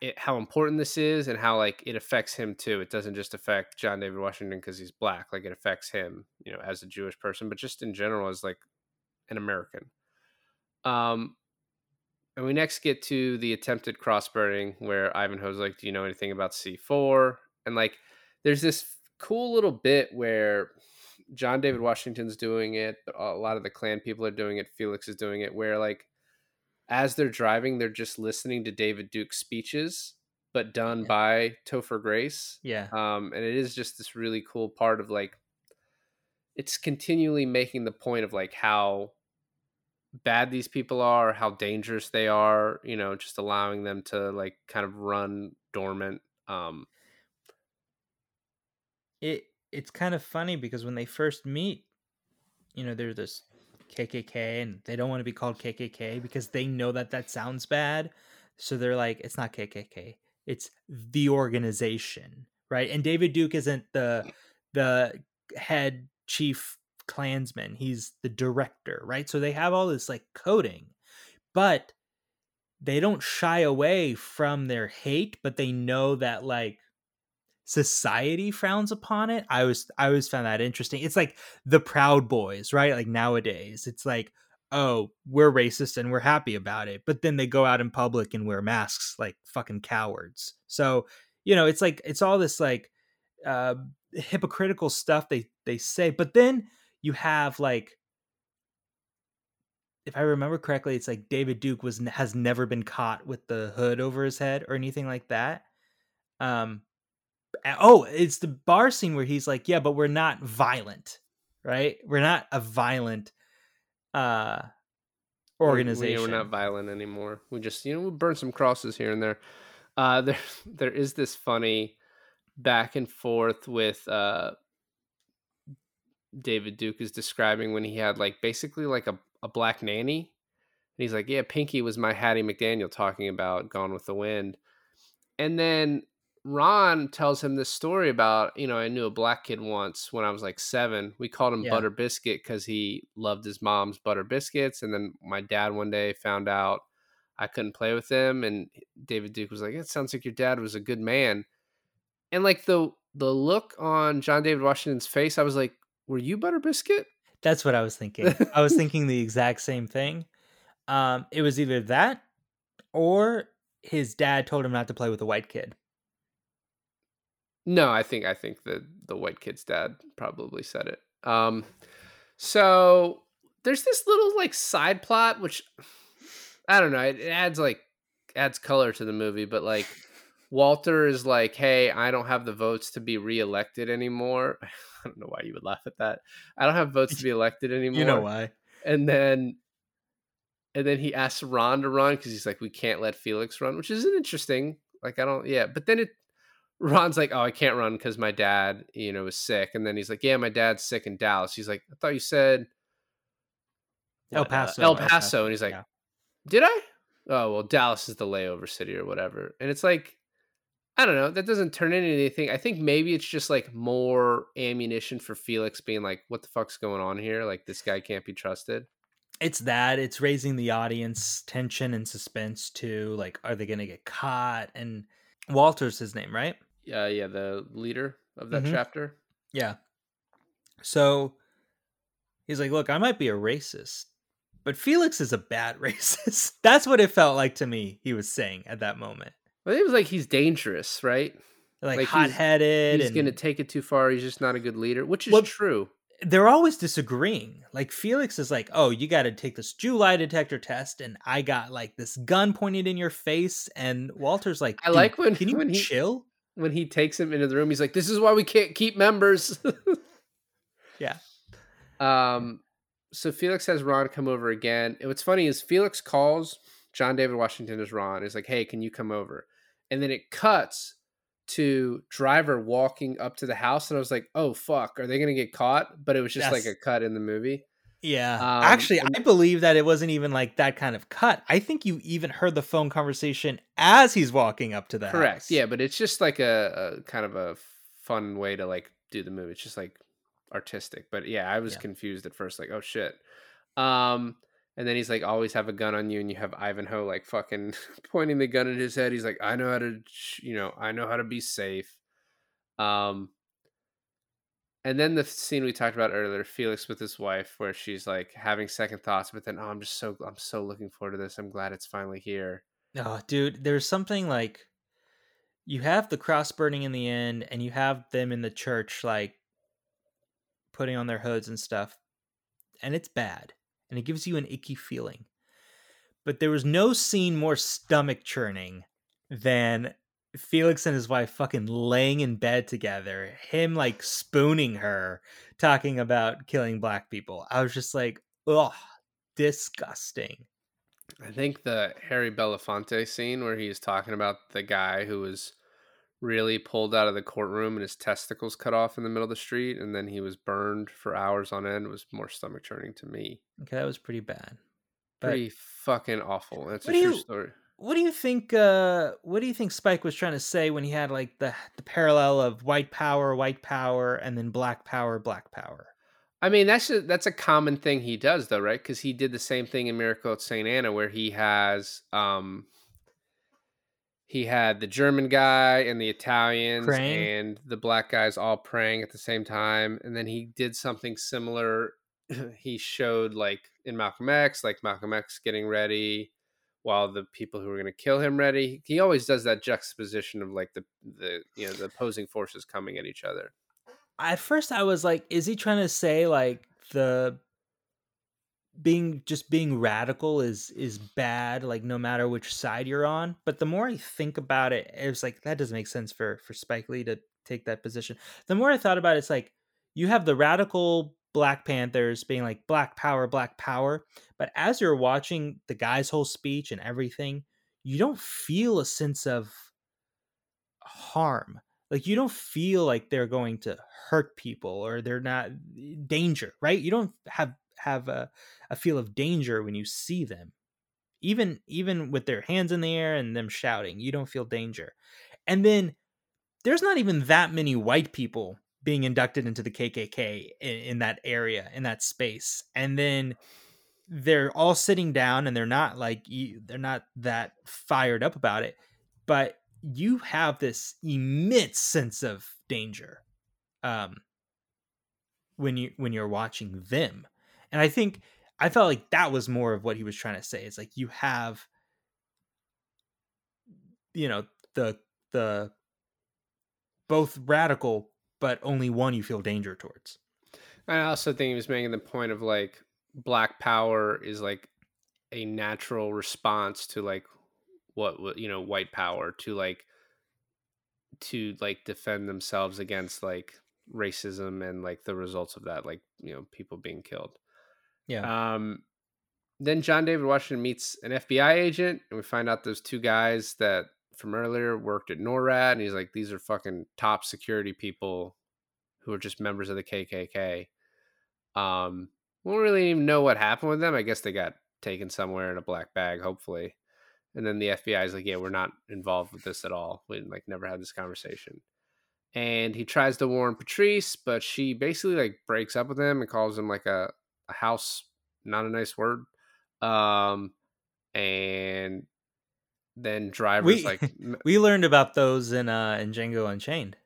[SPEAKER 1] it, how important this is and how like it affects him too. It doesn't just affect John David Washington because he's black. Like it affects him, you know, as a Jewish person, but just in general as like an American. Um, and we next get to the attempted cross burning where Ivanhoe's like, Do you know anything about C4? And like, there's this cool little bit where John David Washington's doing it, but a lot of the Klan people are doing it. Felix is doing it, where like, as they're driving, they're just listening to David Duke's speeches, but done
[SPEAKER 2] Yeah.
[SPEAKER 1] by Topher Grace.
[SPEAKER 2] yeah
[SPEAKER 1] Um, and it is just this really cool part of like, it's continually making the point of like how bad these people are, how dangerous they are, you know, just allowing them to like kind of run dormant. Um,
[SPEAKER 2] it it's kind of funny because when they first meet, you know, they're this KKK and they don't want to be called KKK because they know that that sounds bad. So they're like, it's not KKK, it's the organization, right? And David Duke isn't the the head chief Klansman; he's the director, right? So they have all this like coding, but they don't shy away from their hate, but they know that like society frowns upon it. I was I always found that interesting. It's like the Proud Boys, right? Like nowadays, it's like, oh, we're racist and we're happy about it, but then they go out in public and wear masks like fucking cowards. So you know, it's like it's all this like uh, hypocritical stuff they they say, but then you have like. If I remember correctly, it's like David Duke was has never been caught with the hood over his head or anything like that. Um, oh it's the bar scene where he's like yeah but we're not violent right we're not a violent uh
[SPEAKER 1] we- we-
[SPEAKER 2] organization
[SPEAKER 1] we're not violent anymore. We just, you know, we burn some crosses here and there. Uh, there, there is this funny back and forth with uh, David Duke is describing when he had like basically like a, a black nanny. And he's like, yeah, Pinky was my Hattie McDaniel talking about Gone with the Wind. And then Ron tells him this story about, you know, I knew a black kid once when I was like seven. We called him
[SPEAKER 2] Yeah.
[SPEAKER 1] Butter Biscuit because he loved his mom's butter biscuits. And then my dad one day found out I couldn't play with him. And David Duke was like, It sounds like your dad was a good man. And like the the look on John David Washington's face, I was like, Were you Butter Biscuit?
[SPEAKER 2] That's what I was thinking. I was thinking the exact same thing. Um, it was either that or his dad told him not to play with a white kid.
[SPEAKER 1] No, I think I think the the white kid's dad probably said it. Um, so there's this little like side plot, which I don't know. It, it adds like adds color to the movie, but like Walter is like, "Hey, I don't have the votes to be reelected anymore." I don't know why you would laugh at that. I don't have votes to be elected anymore.
[SPEAKER 2] You know why?
[SPEAKER 1] And then and then he asks Ron to run because he's like, we can't let Felix run, which is an interesting. Like, I don't, yeah. But then it, Ron's like, oh, I can't run because my dad, you know, is sick. And then he's like, yeah, my dad's sick in Dallas. He's like, I thought you said
[SPEAKER 2] El
[SPEAKER 1] what, uh,
[SPEAKER 2] Paso.
[SPEAKER 1] El Paso. And he's like,
[SPEAKER 2] yeah.
[SPEAKER 1] did I? Oh, well, Dallas is the layover city or whatever. And it's like, I don't know. That doesn't turn into anything. I think maybe it's just like more ammunition for Felix being like, what the fuck's going on here? Like, this guy can't be trusted.
[SPEAKER 2] it's that it's raising the audience tension and suspense too like are they gonna get caught and walter's his name right
[SPEAKER 1] Yeah, yeah, the leader of that
[SPEAKER 2] Mhm.
[SPEAKER 1] chapter.
[SPEAKER 2] yeah so he's like look i might be a racist but felix is a bad racist that's what it felt like to me he was saying at that moment
[SPEAKER 1] Well, it was like he's dangerous, right?
[SPEAKER 2] like,
[SPEAKER 1] Like, he's-
[SPEAKER 2] hot-headed
[SPEAKER 1] He's
[SPEAKER 2] and
[SPEAKER 1] gonna take it too far. He's just not a good leader, which is
[SPEAKER 2] Well,
[SPEAKER 1] true.
[SPEAKER 2] they're always disagreeing. Like Felix is like, "Oh, you got to take this Jew lie detector test," and I got like this gun pointed in your face, and Walter's like,
[SPEAKER 1] I like when-
[SPEAKER 2] can you
[SPEAKER 1] when he-
[SPEAKER 2] chill?"
[SPEAKER 1] When he takes him into the room, he's like, "This is why we can't keep members."
[SPEAKER 2] Yeah.
[SPEAKER 1] Um. So Felix has Ron come over again. And what's funny is Felix calls John David Washington as Ron. Is like, "Hey, can you come over?" And then it cuts to Driver walking up to the house, and I was like, "Oh fuck, are they gonna get caught?" But it was just like a cut in the movie.
[SPEAKER 2] Yeah.
[SPEAKER 1] Um,
[SPEAKER 2] Actually, I believe that it wasn't even like that kind of cut. I think you even heard the phone conversation as he's walking up to the
[SPEAKER 1] Correct.
[SPEAKER 2] house.
[SPEAKER 1] Yeah, but it's just like a, a kind of a fun way to like do the movie. It's just like artistic. But yeah, I was
[SPEAKER 2] Yeah.
[SPEAKER 1] confused at first, like, oh shit. Um, and then he's like, always have a gun on you, and you have Ivanhoe like fucking pointing the gun at his head. He's like, I know how to, you know, I know how to be safe. Um, and then the scene we talked about earlier, Felix with his wife, where she's like having second thoughts, but then, oh, I'm just so, I'm so looking forward to this. I'm glad it's finally here.
[SPEAKER 2] Oh, dude, there's something like you have the cross burning in the end, and you have them in the church like putting on their hoods and stuff, and it's bad, and it gives you an icky feeling. But there was no scene more stomach churning than Felix and his wife fucking laying in bed together, him like spooning her, talking about killing black people. I was just like, ugh, disgusting.
[SPEAKER 1] I think the Harry Belafonte scene where he's talking about the guy who was really pulled out of the courtroom and his testicles cut off in the middle of the street and then he was burned for hours on end was more stomach churning to me.
[SPEAKER 2] Okay, that was pretty bad. But
[SPEAKER 1] Pretty fucking awful. That's a
[SPEAKER 2] What
[SPEAKER 1] true
[SPEAKER 2] you-
[SPEAKER 1] story.
[SPEAKER 2] What do you think uh what do you think Spike was trying to say when he had like the the parallel of white power, white power and then black power, black power?
[SPEAKER 1] I mean, that's a, that's a common thing he does though, right? Cuz he did the same thing in Miracle at St. Anna where he has um he had the German guy and the Italians
[SPEAKER 2] Praying?
[SPEAKER 1] and the black guys all praying at the same time. And then he did something similar. he showed like in Malcolm X, like Malcolm X getting ready while the people who are going to kill him ready. He always does that juxtaposition of like the the you know the opposing forces coming at each other.
[SPEAKER 2] At first I was like is he trying to say like the being just being radical is is bad like no matter which side you're on but the more i think about it it was like that doesn't make sense for for spike lee to take that position the more i thought about it it's like you have the radical black panthers being like black power black power but as you're watching the guy's whole speech and everything you don't feel a sense of harm. Like you don't feel like they're going to hurt people or they're not eh, danger right? You don't have have a, a feel of danger when you see them. Even even with their hands in the air and them shouting you don't feel danger. And then there's not even that many white people being inducted into the KKK in, in that area in that space. And then they're all sitting down and they're not like they're not that fired up about it but you have this immense sense of danger um when you when you're watching them. And i think i felt like that was more of what he was trying to say it's like you have you know the the both radical but only one you feel danger towards
[SPEAKER 1] I also think he was making the point of like black power is like a natural response to like what you know white power to like to like defend themselves against like racism and like the results of that like you know people being killed.
[SPEAKER 2] yeah
[SPEAKER 1] Um, then John David Washington meets an FBI agent, and we find out those two guys that from earlier worked at NORAD, and he's like, these are fucking top security people who are just members of the KKK. Um, we don't really even know what happened with them. I guess they got taken somewhere in a black bag, hopefully. And then the FBI is like, yeah, we're not involved with this at all. We like never had this conversation. And he tries to warn Patrice, but she basically like breaks up with him and calls him like a, a house, not a nice word. Um, and then driver's
[SPEAKER 2] We-
[SPEAKER 1] like,
[SPEAKER 2] we learned about those in uh in django unchained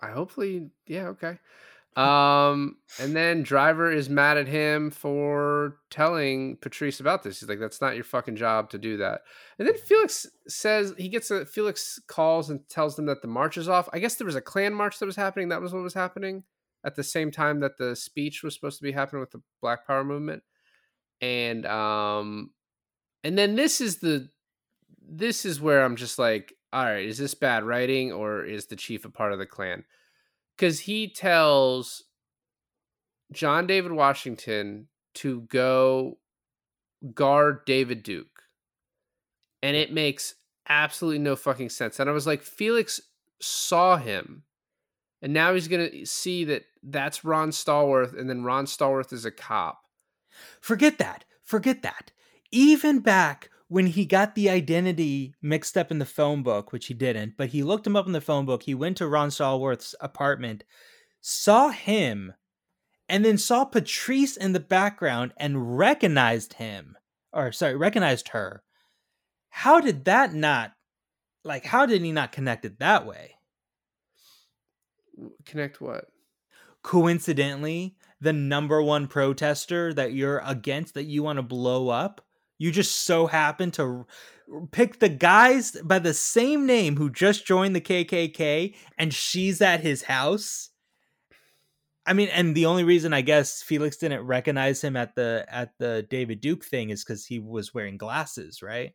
[SPEAKER 1] I hopefully, yeah, okay. Um, and then driver is mad at him for telling Patrice about this. He's like, "That's not your fucking job to do that." And then Felix says he gets a Felix calls and tells them that the march is off. I guess there was a Klan march that was happening. That was what was happening at the same time that the speech was supposed to be happening with the Black Power movement. And um, and then this is the this is where I'm just like, all right, is this bad writing or is the chief a part of the Klan? Because he tells John David Washington to go guard David Duke. And it makes absolutely no fucking sense. And I was like, Felix saw him. And now he's going to see that that's Ron Stallworth. And then Ron Stallworth is a cop.
[SPEAKER 2] Forget that. Forget that. Even back when he got the identity mixed up in the phone book, which he didn't, but he looked him up in the phone book. He went to Ron Stallworth's apartment, saw him, and then saw Patrice in the background and recognized him. Or, sorry, recognized her. How did that not, like, how did he not connect it that way?
[SPEAKER 1] Connect what?
[SPEAKER 2] coincidentally the number one protester that you're against that you want to blow up you just so happen to pick the guys by the same name who just joined the KKK and she's at his house. I mean and the only reason I guess Felix didn't recognize him at the at the David Duke thing is cuz he was wearing glasses right?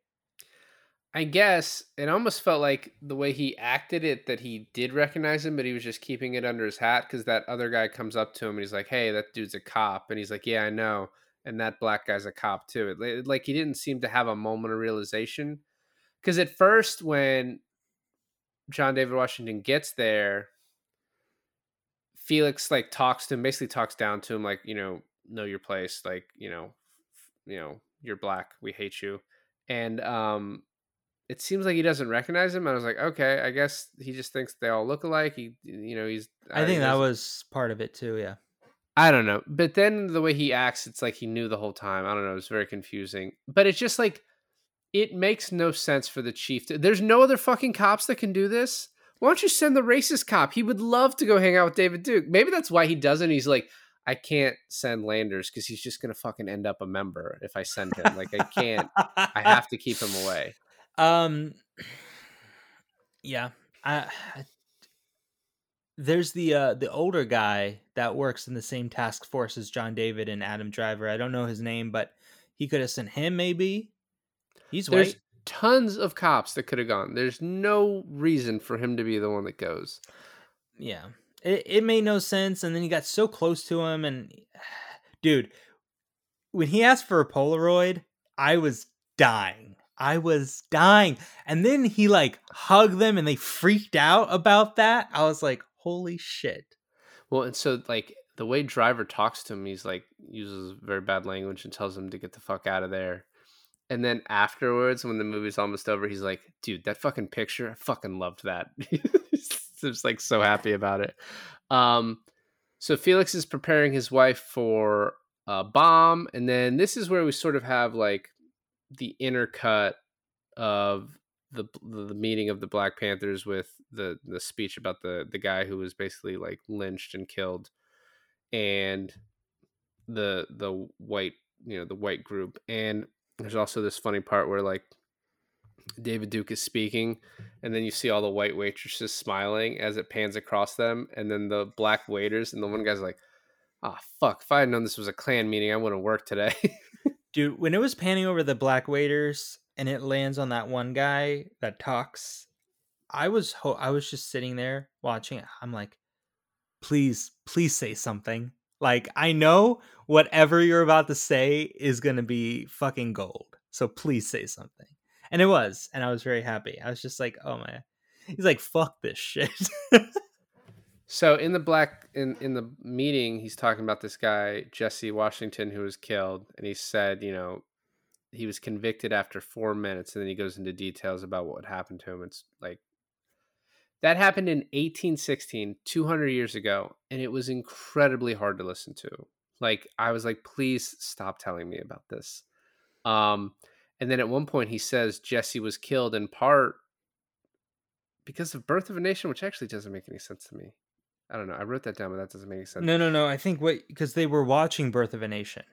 [SPEAKER 1] I guess it almost felt like the way he acted it that he did recognize him, but he was just keeping it under his hat because that other guy comes up to him and he's like, "Hey, that dude's a cop," and he's like, "Yeah, I know," and that black guy's a cop too. It, like he didn't seem to have a moment of realization because at first when John David Washington gets there, Felix like talks to him, basically talks down to him, like you know, know your place, like you know, you know, you're black, we hate you, and um it seems like he doesn't recognize him. I was like, okay, I guess he just thinks they all look alike. He, you know, he's.
[SPEAKER 2] I think that was part of it too yeah
[SPEAKER 1] I don't know, but then the way he acts, it's like he knew the whole time. I don't know. It's very confusing, but it's just like it makes no sense for the chief. To, there's no other fucking cops that can do this. Why don't you send the racist cop? He would love to go hang out with David Duke. Maybe that's why he doesn't. He's like, I can't send Landers because he's just gonna fucking end up a member if I send him. Like I can't. I have to keep him away.
[SPEAKER 2] Um, yeah, I, I- there's the uh the older guy that works in the same task force as John David and Adam Driver. I don't know his name, but he could have sent him. Maybe he's
[SPEAKER 1] There's
[SPEAKER 2] white.
[SPEAKER 1] tons of cops that could have gone. There's no reason for him to be the one that goes.
[SPEAKER 2] Yeah, it it made no sense, and then he got so close to him, and dude, when he asked for a Polaroid, I was dying. I was dying. And then he like hugged them and they freaked out about that. I was like, holy shit.
[SPEAKER 1] Well, and so like the way Driver talks to him, he's like uses very bad language and tells him to get the fuck out of there. And then afterwards, when the movie's almost over, he's like, "Dude, that fucking picture, I fucking loved that." he's just like so happy about it. Um, so Felix is preparing his wife for a bomb, and then this is where we sort of have like the inner cut of the the meeting of the Black Panthers with the the speech about the the guy who was basically like lynched and killed, and the the white you know the white group. And there's also this funny part where like David Duke is speaking and then you see all the white waitresses smiling as it pans across them and then the black waiters and the one guy's like ah fuck if I had known this was a Klan meeting I wouldn't work today.
[SPEAKER 2] Dude, when it was panning over the black waiters and it lands on that one guy that talks, I was ho- I was just sitting there watching it. I'm like, please, please say something. Like I know whatever you're about to say is gonna be fucking gold. So please say something. And it was, and I was very happy. I was just like, oh my. He's like, fuck this shit.
[SPEAKER 1] So in the black in in the meeting, he's talking about this guy Jesse Washington who was killed, and he said, you know, he was convicted after four minutes, and then he goes into details about what happened to him. It's like that happened in 1816, 200 years ago, and it was incredibly hard to listen to. Like I was like, please stop telling me about this. Um, and then at one point he says Jesse was killed in part because of Birth of a Nation, which actually doesn't make any sense to me. I don't know. I wrote that down, but that doesn't make any sense.
[SPEAKER 2] no, no, no. I think what because they were watching Birth of a Nation.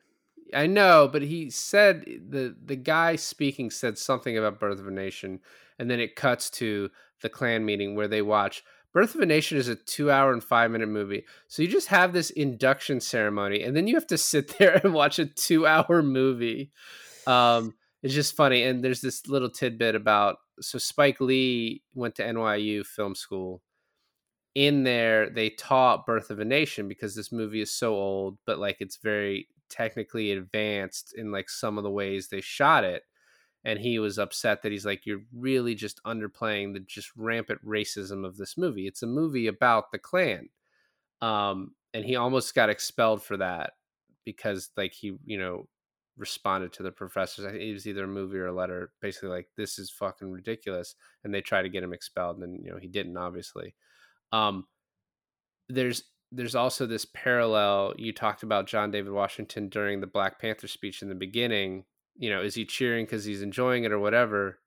[SPEAKER 1] I know, but he said the the guy speaking said something about Birth of a Nation, and then it cuts to the Klan meeting where they watch Birth of a Nation is a two hour and five minute movie. So you just have this induction ceremony, and then you have to sit there and watch a two hour movie. Um, it's just funny, and there's this little tidbit about so Spike Lee went to NYU film school. In there, they taught Birth of a Nation because this movie is so old, but like it's very technically advanced in like some of the ways they shot it and he was upset that he's like you're really just underplaying the just rampant racism of this movie. It's a movie about the Klan. Um and he almost got expelled for that because like he you know responded to the professors. I think it was either a movie or a letter basically like this is fucking ridiculous and they tried to get him expelled and you know he didn't obviously. Um there's there's also this parallel you talked about John David Washington during the Black Panther speech in the beginning you know is he cheering because he's enjoying it or whatever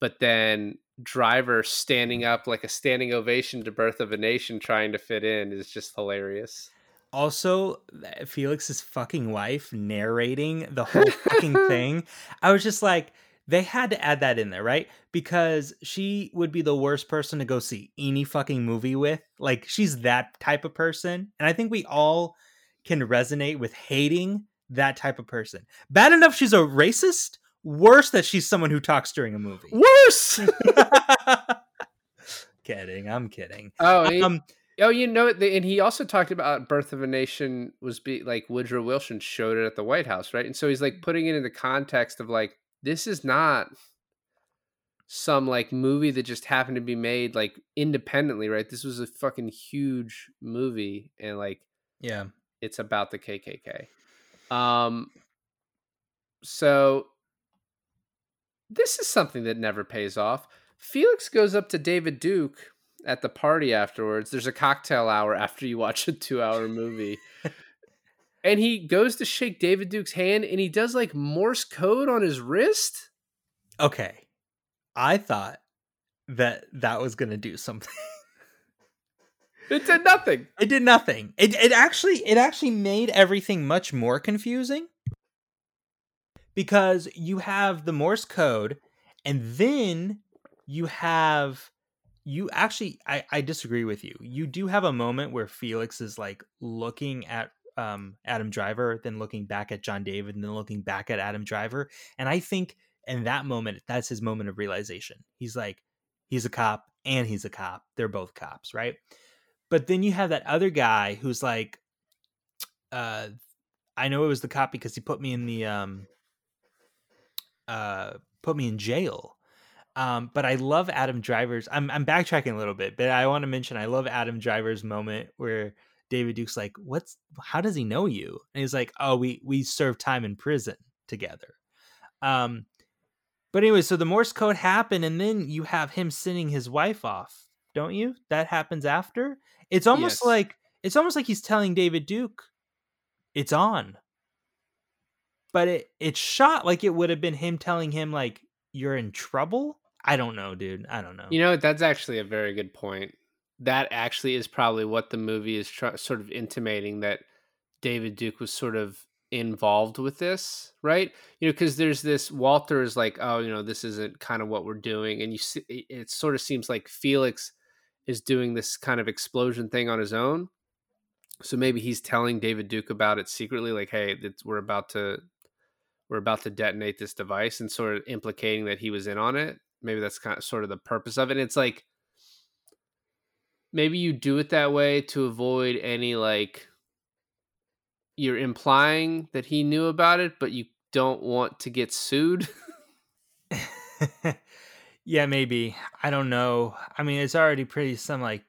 [SPEAKER 1] but then driver standing up like a standing ovation to birth of a nation trying to fit in is just hilarious
[SPEAKER 2] Also, Felix's fucking wife narrating the whole fucking thing. I was just like, they had to add that in there, right? Because she would be the worst person to go see any fucking movie with. Like, she's that type of person. And I think we all can resonate with hating that type of person. Bad enough she's a racist, worse that she's someone who talks during a movie.
[SPEAKER 1] worse
[SPEAKER 2] kidding. I'm kidding.
[SPEAKER 1] oh he-
[SPEAKER 2] Um,
[SPEAKER 1] oh you know the- and he also talked about birth of a nation was be like woodrow wilson showed it at the white house right and so he's like putting it in the context of like this is not some like movie that just happened to be made like independently right this was a fucking huge movie and like
[SPEAKER 2] yeah.
[SPEAKER 1] it's about the KKK. Um, so this is something that never pays off. Felix goes up to David Duke at the party afterwards. There's a cocktail hour after you watch a two hour movie. and he goes to shake David Duke's hand and he does like Morse code on his wrist.
[SPEAKER 2] Okay. I thought that that was going to do something.
[SPEAKER 1] It did nothing.
[SPEAKER 2] It did nothing. It it actually it actually made everything much more confusing because you have the Morse code and then you have you actually I I disagree with you. You do have a moment where Felix is like looking at um Adam Driver, then looking back at John David, and then looking back at Adam Driver, and I think in that moment that's his moment of realization. He's like he's a cop and he's a cop. They're both cops, right? But then you have that other guy who's like, uh, I know it was the cop because he put me in the um, uh, put me in jail. Um, but I love Adam Driver's. I'm I'm backtracking a little bit, but I want to mention I love Adam Driver's moment where David Duke's like, "What's? How does he know you?" And he's like, "Oh, we we served time in prison together." Um, but anyway, so the Morse code happened, and then you have him sending his wife off, don't you? That happens after. It's almost
[SPEAKER 1] Yes.
[SPEAKER 2] like it's almost like he's telling David Duke, "It's on." But it it's shot like it would have been him telling him like you're in trouble. I don't know, dude. I don't know.
[SPEAKER 1] You know, that's actually a very good point. That actually is probably what the movie is try- sort of intimating that David Duke was sort of involved with this, right? You know, because there's this Walter is like, oh, you know, this isn't kind of what we're doing, and you see, it, sort of seems like Felix is doing this kind of explosion thing on his own. So maybe he's telling David Duke about it secretly, like, hey, we're about to we're about to detonate this device, and sort of implicating that he was in on it. Maybe that's kind of sort of the purpose of it. It's like maybe you do it that way to avoid any like you're implying that he knew about it, but you don't want to get sued.
[SPEAKER 2] yeah, maybe. I don't know. I mean, it's already pretty some like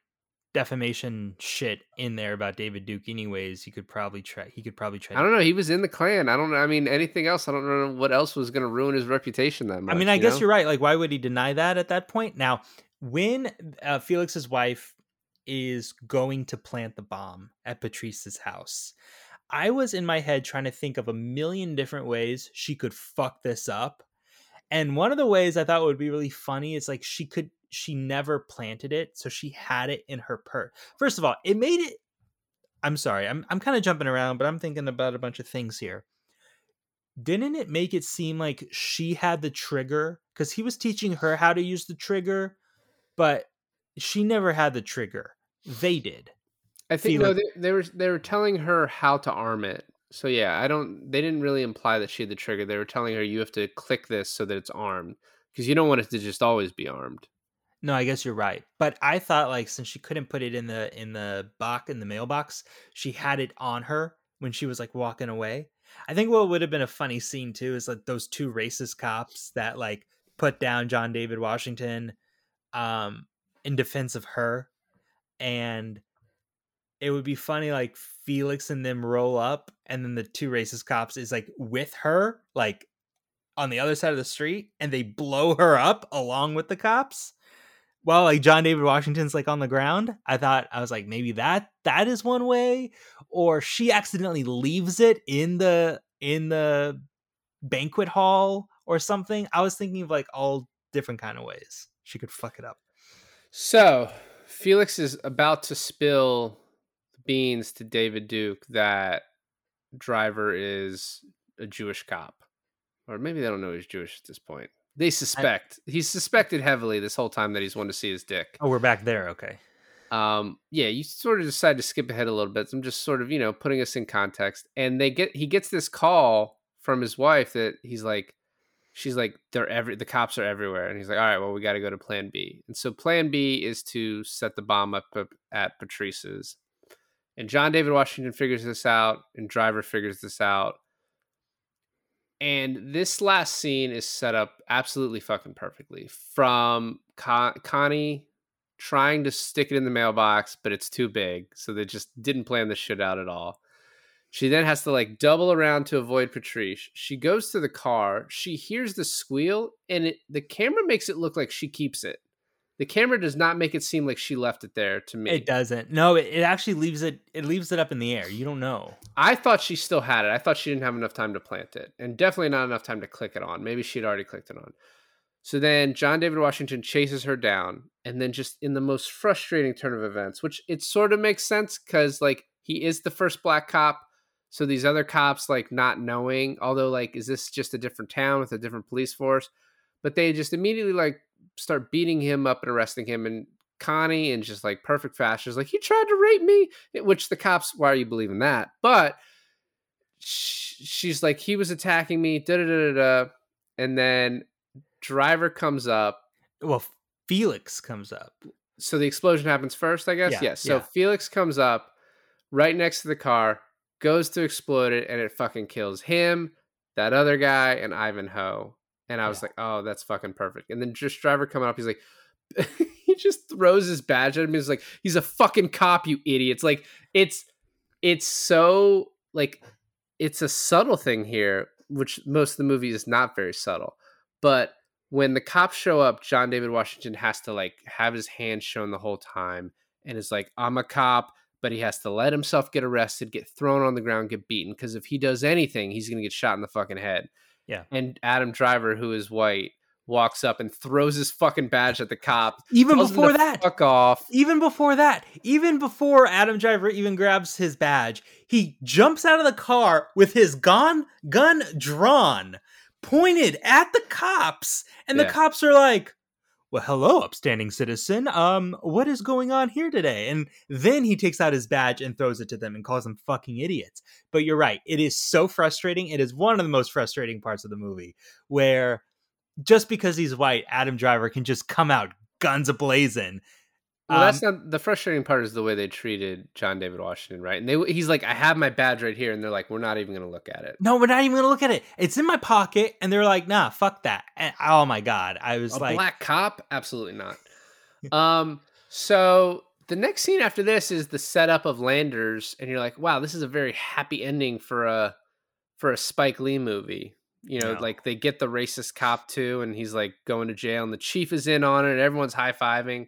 [SPEAKER 2] defamation shit in there about David Duke anyways. He could probably try he could probably try
[SPEAKER 1] I don't know. He was in the Klan. I don't know. I mean, anything else? I don't know what else was going to ruin his reputation that much.
[SPEAKER 2] I mean, I
[SPEAKER 1] you
[SPEAKER 2] guess
[SPEAKER 1] know?
[SPEAKER 2] you're right. Like, why would he deny that at that point? Now, when uh, Felix's wife is going to plant the bomb at Patrice's house, I was in my head trying to think of a million different ways she could fuck this up. And one of the ways I thought would be really funny is like she could, she never planted it. So she had it in her purse. First of all, it made it, I'm sorry, I'm, I'm kind of jumping around, but I'm thinking about a bunch of things here didn't it make it seem like she had the trigger because he was teaching her how to use the trigger but she never had the trigger they did
[SPEAKER 1] I think no, they, they were they were telling her how to arm it. So yeah, I don't. They didn't really imply that she had the trigger. They were telling her you have to click this so that it's armed because you don't want it to just always be armed.
[SPEAKER 2] no i guess you're right but i thought like since she couldn't put it in the in the box in the mailbox she had it on her when she was like walking away i think what would have been a funny scene too is like those two racist cops that like put down john david washington um in defense of her and it would be funny like felix and them roll up and then the two racist cops is like with her like on the other side of the street and they blow her up along with the cops. While like john david washington's like on the ground i thought i was like maybe that that is one way or she accidentally leaves it in the in the banquet hall or something. I was thinking of like all different kind of ways she could fuck it up.
[SPEAKER 1] So Felix is about to spill beans to David Duke that Driver is a Jewish cop, or maybe they don't know he's Jewish at this point. They suspect he's suspected heavily this whole time that he's wanted to see his dick.
[SPEAKER 2] oh we're back there okay
[SPEAKER 1] um yeah you sort of decide to skip ahead a little bit i'm just sort of you know putting us in context and they get he gets this call from his wife that he's like she's like they're every the cops are everywhere and he's like all right well we got to go to plan b and so plan b is to set the bomb up at patrice's and john david washington figures this out and driver figures this out and this last scene is set up absolutely fucking perfectly from Con- connie trying to stick it in the mailbox, but it's too big. So they just didn't plan this shit out at all. She then has to like double around to avoid Patrice. She goes to the car. She hears the squeal, and it, the camera makes it look like she keeps it. The camera does not make it seem like she left it there to me.
[SPEAKER 2] it doesn't no it, it actually leaves it it leaves it up in the air you don't know
[SPEAKER 1] I thought she still had it. I thought she didn't have enough time to plant it, and definitely not enough time to click it on. Maybe she'd already clicked it on. So then John David Washington chases her down, and then just in the most frustrating turn of events, which it sort of makes sense because like he is the first black cop. So these other cops like not knowing, although like is this just a different town with a different police force? But they just immediately like start beating him up and arresting him and Connie in just like perfect fashion is like he tried to rape me, which the cops why are you believing that? But she's like he was attacking me, da da da da, da. and then driver comes up.
[SPEAKER 2] well felix comes up
[SPEAKER 1] So the explosion happens first, I guess.
[SPEAKER 2] Yeah,
[SPEAKER 1] yes. So
[SPEAKER 2] yeah.
[SPEAKER 1] Felix comes up right next to the car, goes to explode it, and it fucking kills him, that other guy, and Ivanhoe. And I was
[SPEAKER 2] Yeah.
[SPEAKER 1] like, oh, that's fucking perfect. And then just driver coming up, he's like, he just throws his badge at him. He's like, he's a fucking cop, you idiots. Like, it's it's so like it's a subtle thing here. which most of the movie is not very subtle. But when the cops show up, John David Washington has to like have his hand shown the whole time and is like, I'm a cop, but he has to let himself get arrested, get thrown on the ground, get beaten. Because if he does anything, he's gonna get shot in the fucking head.
[SPEAKER 2] Yeah.
[SPEAKER 1] And Adam Driver, who is white, walks up and throws his fucking badge at the cop.
[SPEAKER 2] Even before that,
[SPEAKER 1] fuck off.
[SPEAKER 2] even before that, even before Adam Driver even grabs his badge, he jumps out of the car with his gun gun drawn, pointed at the cops, and
[SPEAKER 1] Yeah.
[SPEAKER 2] the cops are like, "Well, hello, upstanding citizen. Um, what is going on here today?" And then he takes out his badge and throws it to them and calls them fucking idiots. But you're right; it is so frustrating. It is one of the most frustrating parts of the movie where just because he's white, Adam Driver can just come out guns ablazing.
[SPEAKER 1] Well, that's
[SPEAKER 2] Um,
[SPEAKER 1] not the frustrating part. Is the way they treated John David Washington, right? And they, he's like, "I have my badge right here," and they're like, "We're not even going to look at it."
[SPEAKER 2] No, we're not even gonna look at it. It's in my pocket, and they're like, "Nah, fuck that." And, oh my god, I was
[SPEAKER 1] a
[SPEAKER 2] like,
[SPEAKER 1] black cop absolutely not um so the next scene after this is the setup of landers and you're like wow this is a very happy ending for a for a spike lee movie you know
[SPEAKER 2] No.
[SPEAKER 1] like they get the racist cop too and he's like going to jail and the chief is in on it and everyone's high-fiving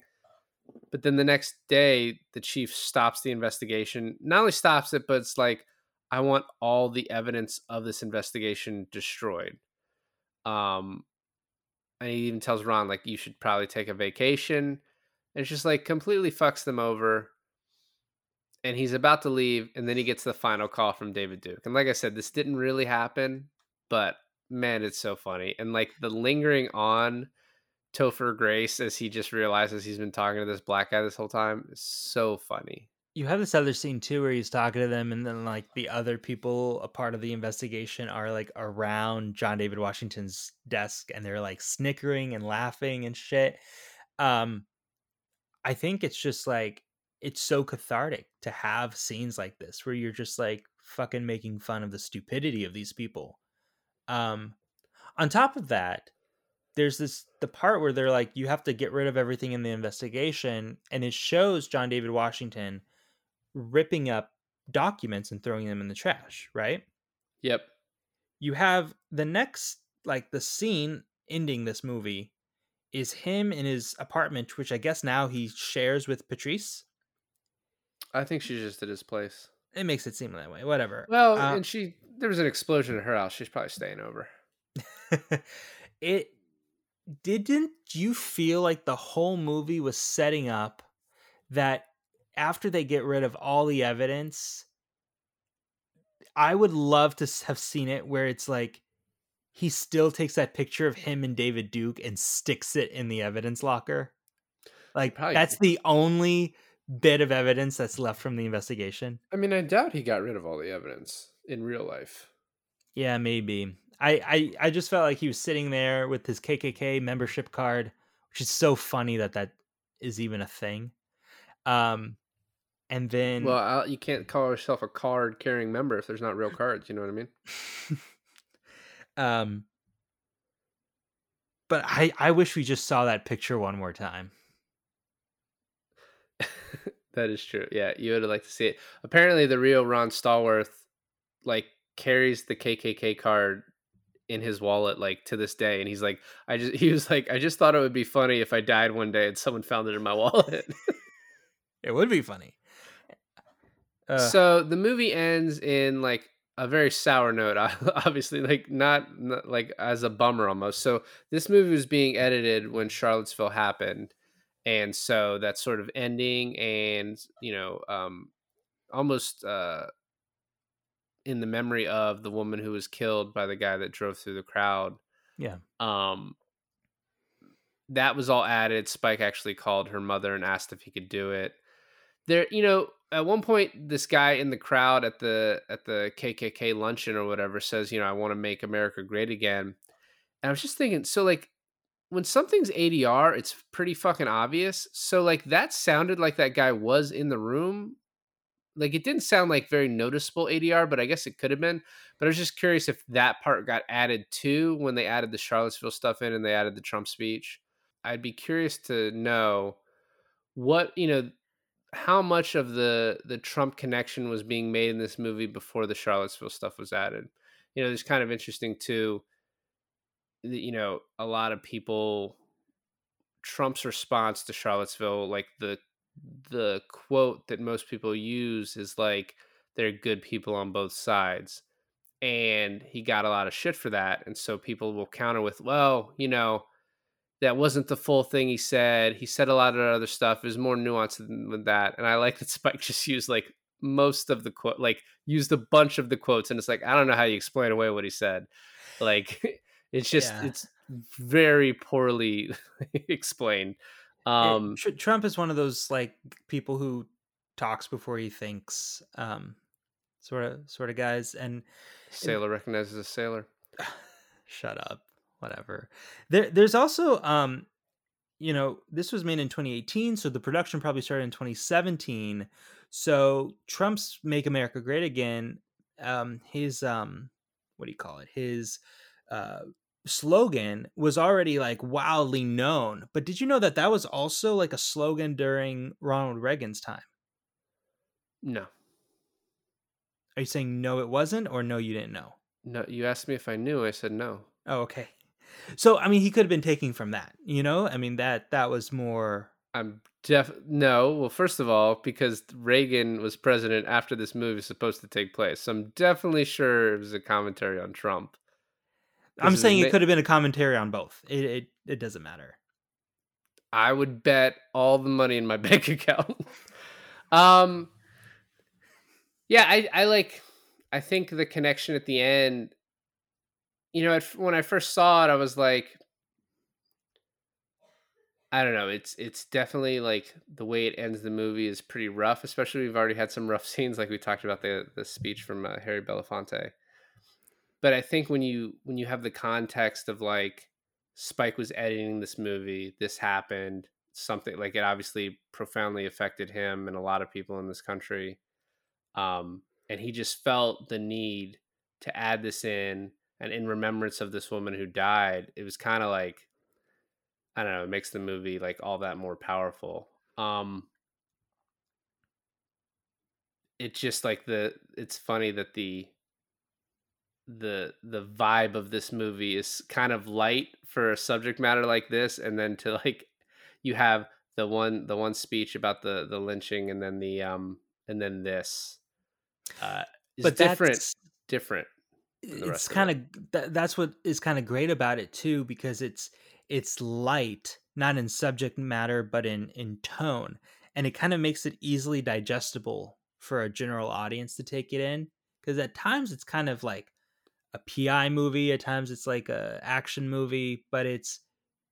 [SPEAKER 1] but then the next day the chief stops the investigation not only stops it but it's like i want all the evidence of this investigation destroyed um and he even tells Ron like you should probably take a vacation. And it's just like completely fucks them over. And he's about to leave, and then he gets the final call from David Duke. And like I said, this didn't really happen, but man, it's so funny. And like the lingering on Topher Grace as he just realizes he's been talking to this black guy this whole time so funny.
[SPEAKER 2] you have this other scene too where he's talking to them, and then like the other people a part of the investigation are like around John David Washington's desk, and they're like snickering and laughing and shit. Um, I think it's just like it's so cathartic to have scenes like this where you're just like fucking making fun of the stupidity of these people. Um, on top of that, there's this the part where they're like, you have to get rid of everything in the investigation, and it shows John David Washington ripping up documents and throwing them in the trash, right?
[SPEAKER 1] Yep.
[SPEAKER 2] You have the next like the scene ending this movie is him in his apartment, which I guess now he shares with Patrice.
[SPEAKER 1] I think she's just at his place.
[SPEAKER 2] It makes it seem that way. Whatever.
[SPEAKER 1] Well,
[SPEAKER 2] Uh,
[SPEAKER 1] and she there was an explosion at her house. She's probably staying over.
[SPEAKER 2] it didn't you feel like the whole movie was setting up that after they get rid of all the evidence i would love to have seen it where it's like he still takes that picture of him and david duke and sticks it in the evidence locker like
[SPEAKER 1] Probably-
[SPEAKER 2] that's the only bit of evidence that's left from the investigation
[SPEAKER 1] I mean, I doubt he got rid of all the evidence in real life.
[SPEAKER 2] Yeah, maybe. I, I I just felt like he was sitting there with his KKK membership card, which is so funny that that is even a thing. Um, and then
[SPEAKER 1] Well, i you can't call yourself a card carrying member if there's not real cards. You know what I mean?
[SPEAKER 2] um, but I I wish we just saw that picture one more time.
[SPEAKER 1] that is true. Yeah, you would like to see it. Apparently, the real Ron Stallworth like carries the KKK card in his wallet like to this day, and he's like, I just he was like, I just thought it would be funny if I died one day and someone found it in my wallet.
[SPEAKER 2] It would be funny. Uh,
[SPEAKER 1] so the movie ends in like a very sour note obviously like not, not like as a bummer almost so this movie was being edited when charlottesville happened and so that sort of ending and you know um almost uh in the memory of the woman who was killed by the guy that drove through the crowd
[SPEAKER 2] yeah,
[SPEAKER 1] um that was all added. Spike actually called her mother and asked if he could do it. There you know at one point this guy in the crowd at the at the kkk luncheon or whatever says you know i want to make america great again. And i was just thinking so like when something's adr it's pretty fucking obvious. So like that sounded like that guy was in the room like it didn't sound like very noticeable adr but i guess it could have been but i was just curious if that part got added too when they added the charlottesville stuff in and they added the trump speech i'd be curious to know what you know how much of the the trump connection was being made in this movie before the charlottesville stuff was added you know, it's kind of interesting too. You know, a lot of people Trump's response to Charlottesville, like the the quote that most people use is like they're good people on both sides. And he got a lot of shit for that. And so people will counter with, well, you know, that wasn't the full thing he said. He said a lot of other stuff. There's more nuance than than that. And I like that Spike just used like most of the quote, like used a bunch of the quotes. And it's like, I don't know how you explain away what he said. Like, it's just,
[SPEAKER 2] Yeah.
[SPEAKER 1] it's very poorly explained.
[SPEAKER 2] It-
[SPEAKER 1] Um,
[SPEAKER 2] Tr- Trump is one of those like people who talks before he thinks, um, sort of sort of guys. And
[SPEAKER 1] sailor recognizes a sailor.
[SPEAKER 2] shut up, whatever. There, there's also, um, you know, this was made in 2018, so the production probably started in 2017. So Trump's "Make America Great Again," um, his um, what do you call it? His uh, slogan was already like wildly known. But did you know that that was also like a slogan during Ronald Reagan's time?
[SPEAKER 1] No,
[SPEAKER 2] Are you saying no, it wasn't, or no, you didn't know?
[SPEAKER 1] no. You asked me if I knew. I said no.
[SPEAKER 2] Oh, okay. So I mean, he could have been taking from that, you know. I mean that that was more.
[SPEAKER 1] I'm def no. Well, first of all, because Reagan was president after this movie was supposed to take place, so I'm definitely sure it was a commentary on Trump.
[SPEAKER 2] I'm saying it could have been a commentary on both. It it, it doesn't matter.
[SPEAKER 1] I would bet all the money in my bank account. um, yeah, I I like. I think the connection at the end. You know, at, when I first saw it, I was like, I don't know. It's it's definitely like the way it ends the movie is pretty rough. Especially we've already had some rough scenes, like we talked about the the speech from uh, Harry Belafonte. But I think when you when you have the context of like Spike was editing this movie, this happened, something like it obviously profoundly affected him and a lot of people in this country. Um, and he just felt the need to add this in and in remembrance of this woman who died. It was kind of like I don't know, it makes the movie like all that more powerful. Um it's just like the it's funny that the the the vibe of this movie is kind of light for a subject matter like this and then to like you have the one the one speech about the the lynching and then the um and then this uh is
[SPEAKER 2] But
[SPEAKER 1] different different
[SPEAKER 2] it's kind of that, that's what is kind of great about it too because it's it's light not in subject matter but in in tone and it kind of makes it easily digestible for a general audience to take it in because at times it's kind of like a pi movie at times it's like a action movie but it's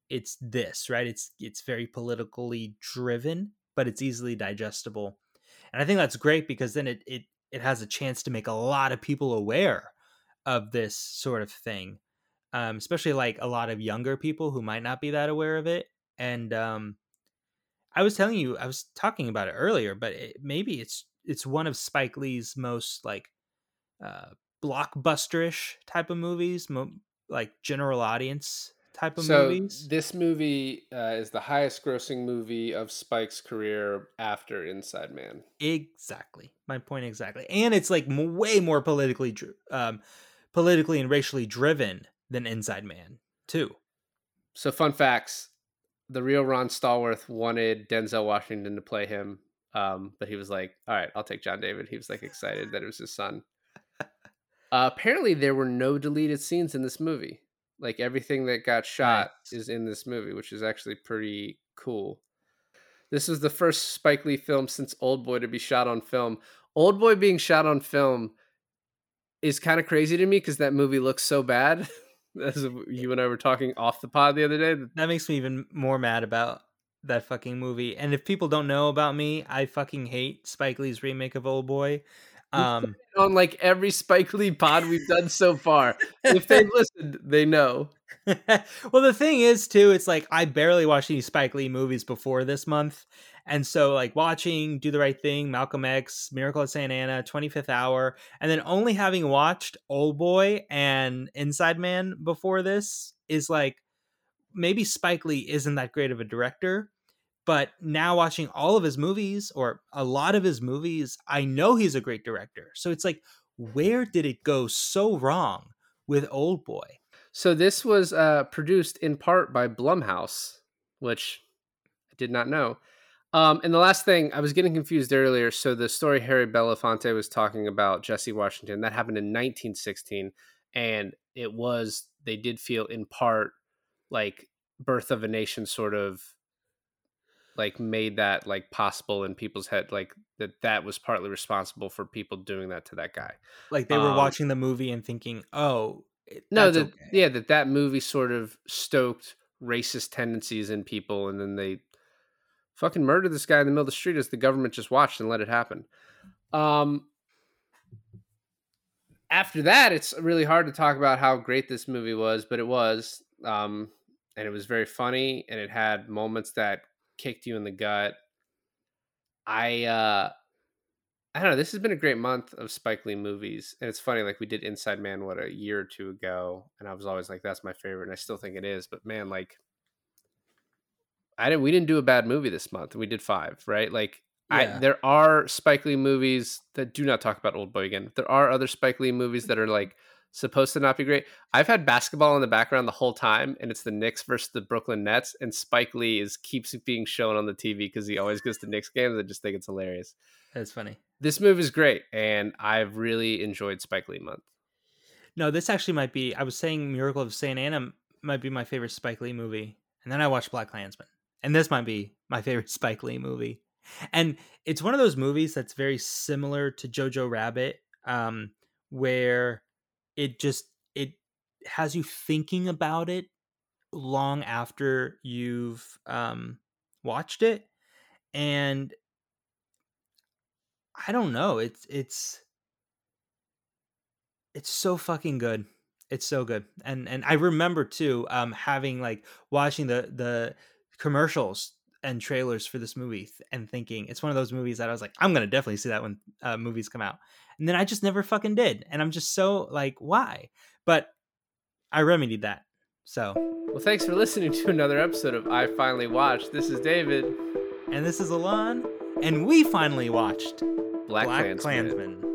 [SPEAKER 2] it's this right? It's it's very politically driven but it's easily digestible. And i think that's great because then it it it has a chance to make a lot of people aware of this sort of thing um, especially like a lot of younger people who might not be that aware of it. And um, i was telling you i was talking about it earlier but it, maybe it's it's one of spike lee's most like uh, blockbusterish type of movies mo- like general audience type of
[SPEAKER 1] so
[SPEAKER 2] movies
[SPEAKER 1] this movie uh, is the highest grossing movie of Spike's career after Inside Man.
[SPEAKER 2] exactly my point exactly and it's like m- way more politically dri- um, politically and racially driven than inside man too
[SPEAKER 1] So fun facts: the real Ron Stallworth wanted Denzel Washington to play him, um, but he was like, "All right, I'll take John David." He was like excited that it was his son. Uh, apparently, there were no deleted scenes in this movie. Like everything that got shot
[SPEAKER 2] Nice.
[SPEAKER 1] is in this movie, which is actually pretty cool. This was the first Spike Lee film since Oldboy to be shot on film. Oldboy being shot on film is kind of crazy to me because that movie looks so bad. As you and I were talking off the pod the other day,
[SPEAKER 2] that makes me even more mad about that fucking movie. And if people don't know about me, I fucking hate Spike Lee's remake of Oldboy. Um,
[SPEAKER 1] on like every Spike Lee pod we've done so far. if they've listened, they know.
[SPEAKER 2] well, the thing is, too, it's like I barely watched any Spike Lee movies before this month. And so, like, watching Do the Right Thing, Malcolm X, Miracle at St. Anna, 25th Hour, and then only having watched Oldboy and Inside Man before this is like maybe Spike Lee isn't that great of a director. But now watching all of his movies or a lot of his movies, I know he's a great director. So it's like, where did it go so wrong with Oldboy?
[SPEAKER 1] So this was uh, produced in part by Blumhouse, which I did not know. Um, and the last thing, I was getting confused earlier. So the story Harry Belafonte was talking about Jesse Washington that happened in 1916, and it was they did feel in part like Birth of a Nation sort of like made that like possible in people's head, like that that was partly responsible for people doing that to that guy.
[SPEAKER 2] Like they were
[SPEAKER 1] Um,
[SPEAKER 2] watching the movie and thinking, "Oh,
[SPEAKER 1] No, that
[SPEAKER 2] okay."
[SPEAKER 1] yeah, that that movie sort of stoked racist tendencies in people, and then they fucking murdered this guy in the middle of the street as the government just watched and let it happen. Um, after that, it's really hard to talk about how great this movie was, but it was, um, and it was very funny, and it had moments that kicked you in the gut. I uh I don't know. This has been a great month of Spike Lee movies, and it's funny. Like we did Inside Man what a year or two ago, and I was always like, "That's my favorite," and I still think it is. But man, like, I didn't. We didn't do a bad movie this month. We did five, right? Like,
[SPEAKER 2] Yeah.
[SPEAKER 1] I there are Spike Lee movies that do not talk about Oldboy again. There are other Spike Lee movies that are like supposed to not be great. I've had basketball in the background the whole time, and it's the Knicks versus the Brooklyn Nets, and Spike Lee is keeps being shown on the TV because he always goes to Knicks games. I just think it's hilarious
[SPEAKER 2] That's funny.
[SPEAKER 1] this movie is great and i've really enjoyed spike lee month
[SPEAKER 2] No, this actually might be. I was saying Miracle of Saint Anna might be my favorite Spike Lee movie, and then I watched BlacKkKlansman, and this might be my favorite Spike Lee movie. And it's one of those movies that's very similar to Jojo Rabbit, um, where it just it has you thinking about it long after you've um, watched it, and I don't know. It's it's it's so fucking good. It's so good. And and I remember too um having like watching the the commercials and trailers for this movie and thinking it's one of those movies that I was like I'm to definitely see that when uh, movies come out. And then I just never fucking did. And I'm just so like why? But I remedied that. So,
[SPEAKER 1] well thanks for listening to another episode of i finally watched this is david
[SPEAKER 2] and this is Alon and we finally watched
[SPEAKER 1] black,
[SPEAKER 2] Black
[SPEAKER 1] Klansman.
[SPEAKER 2] Klansman.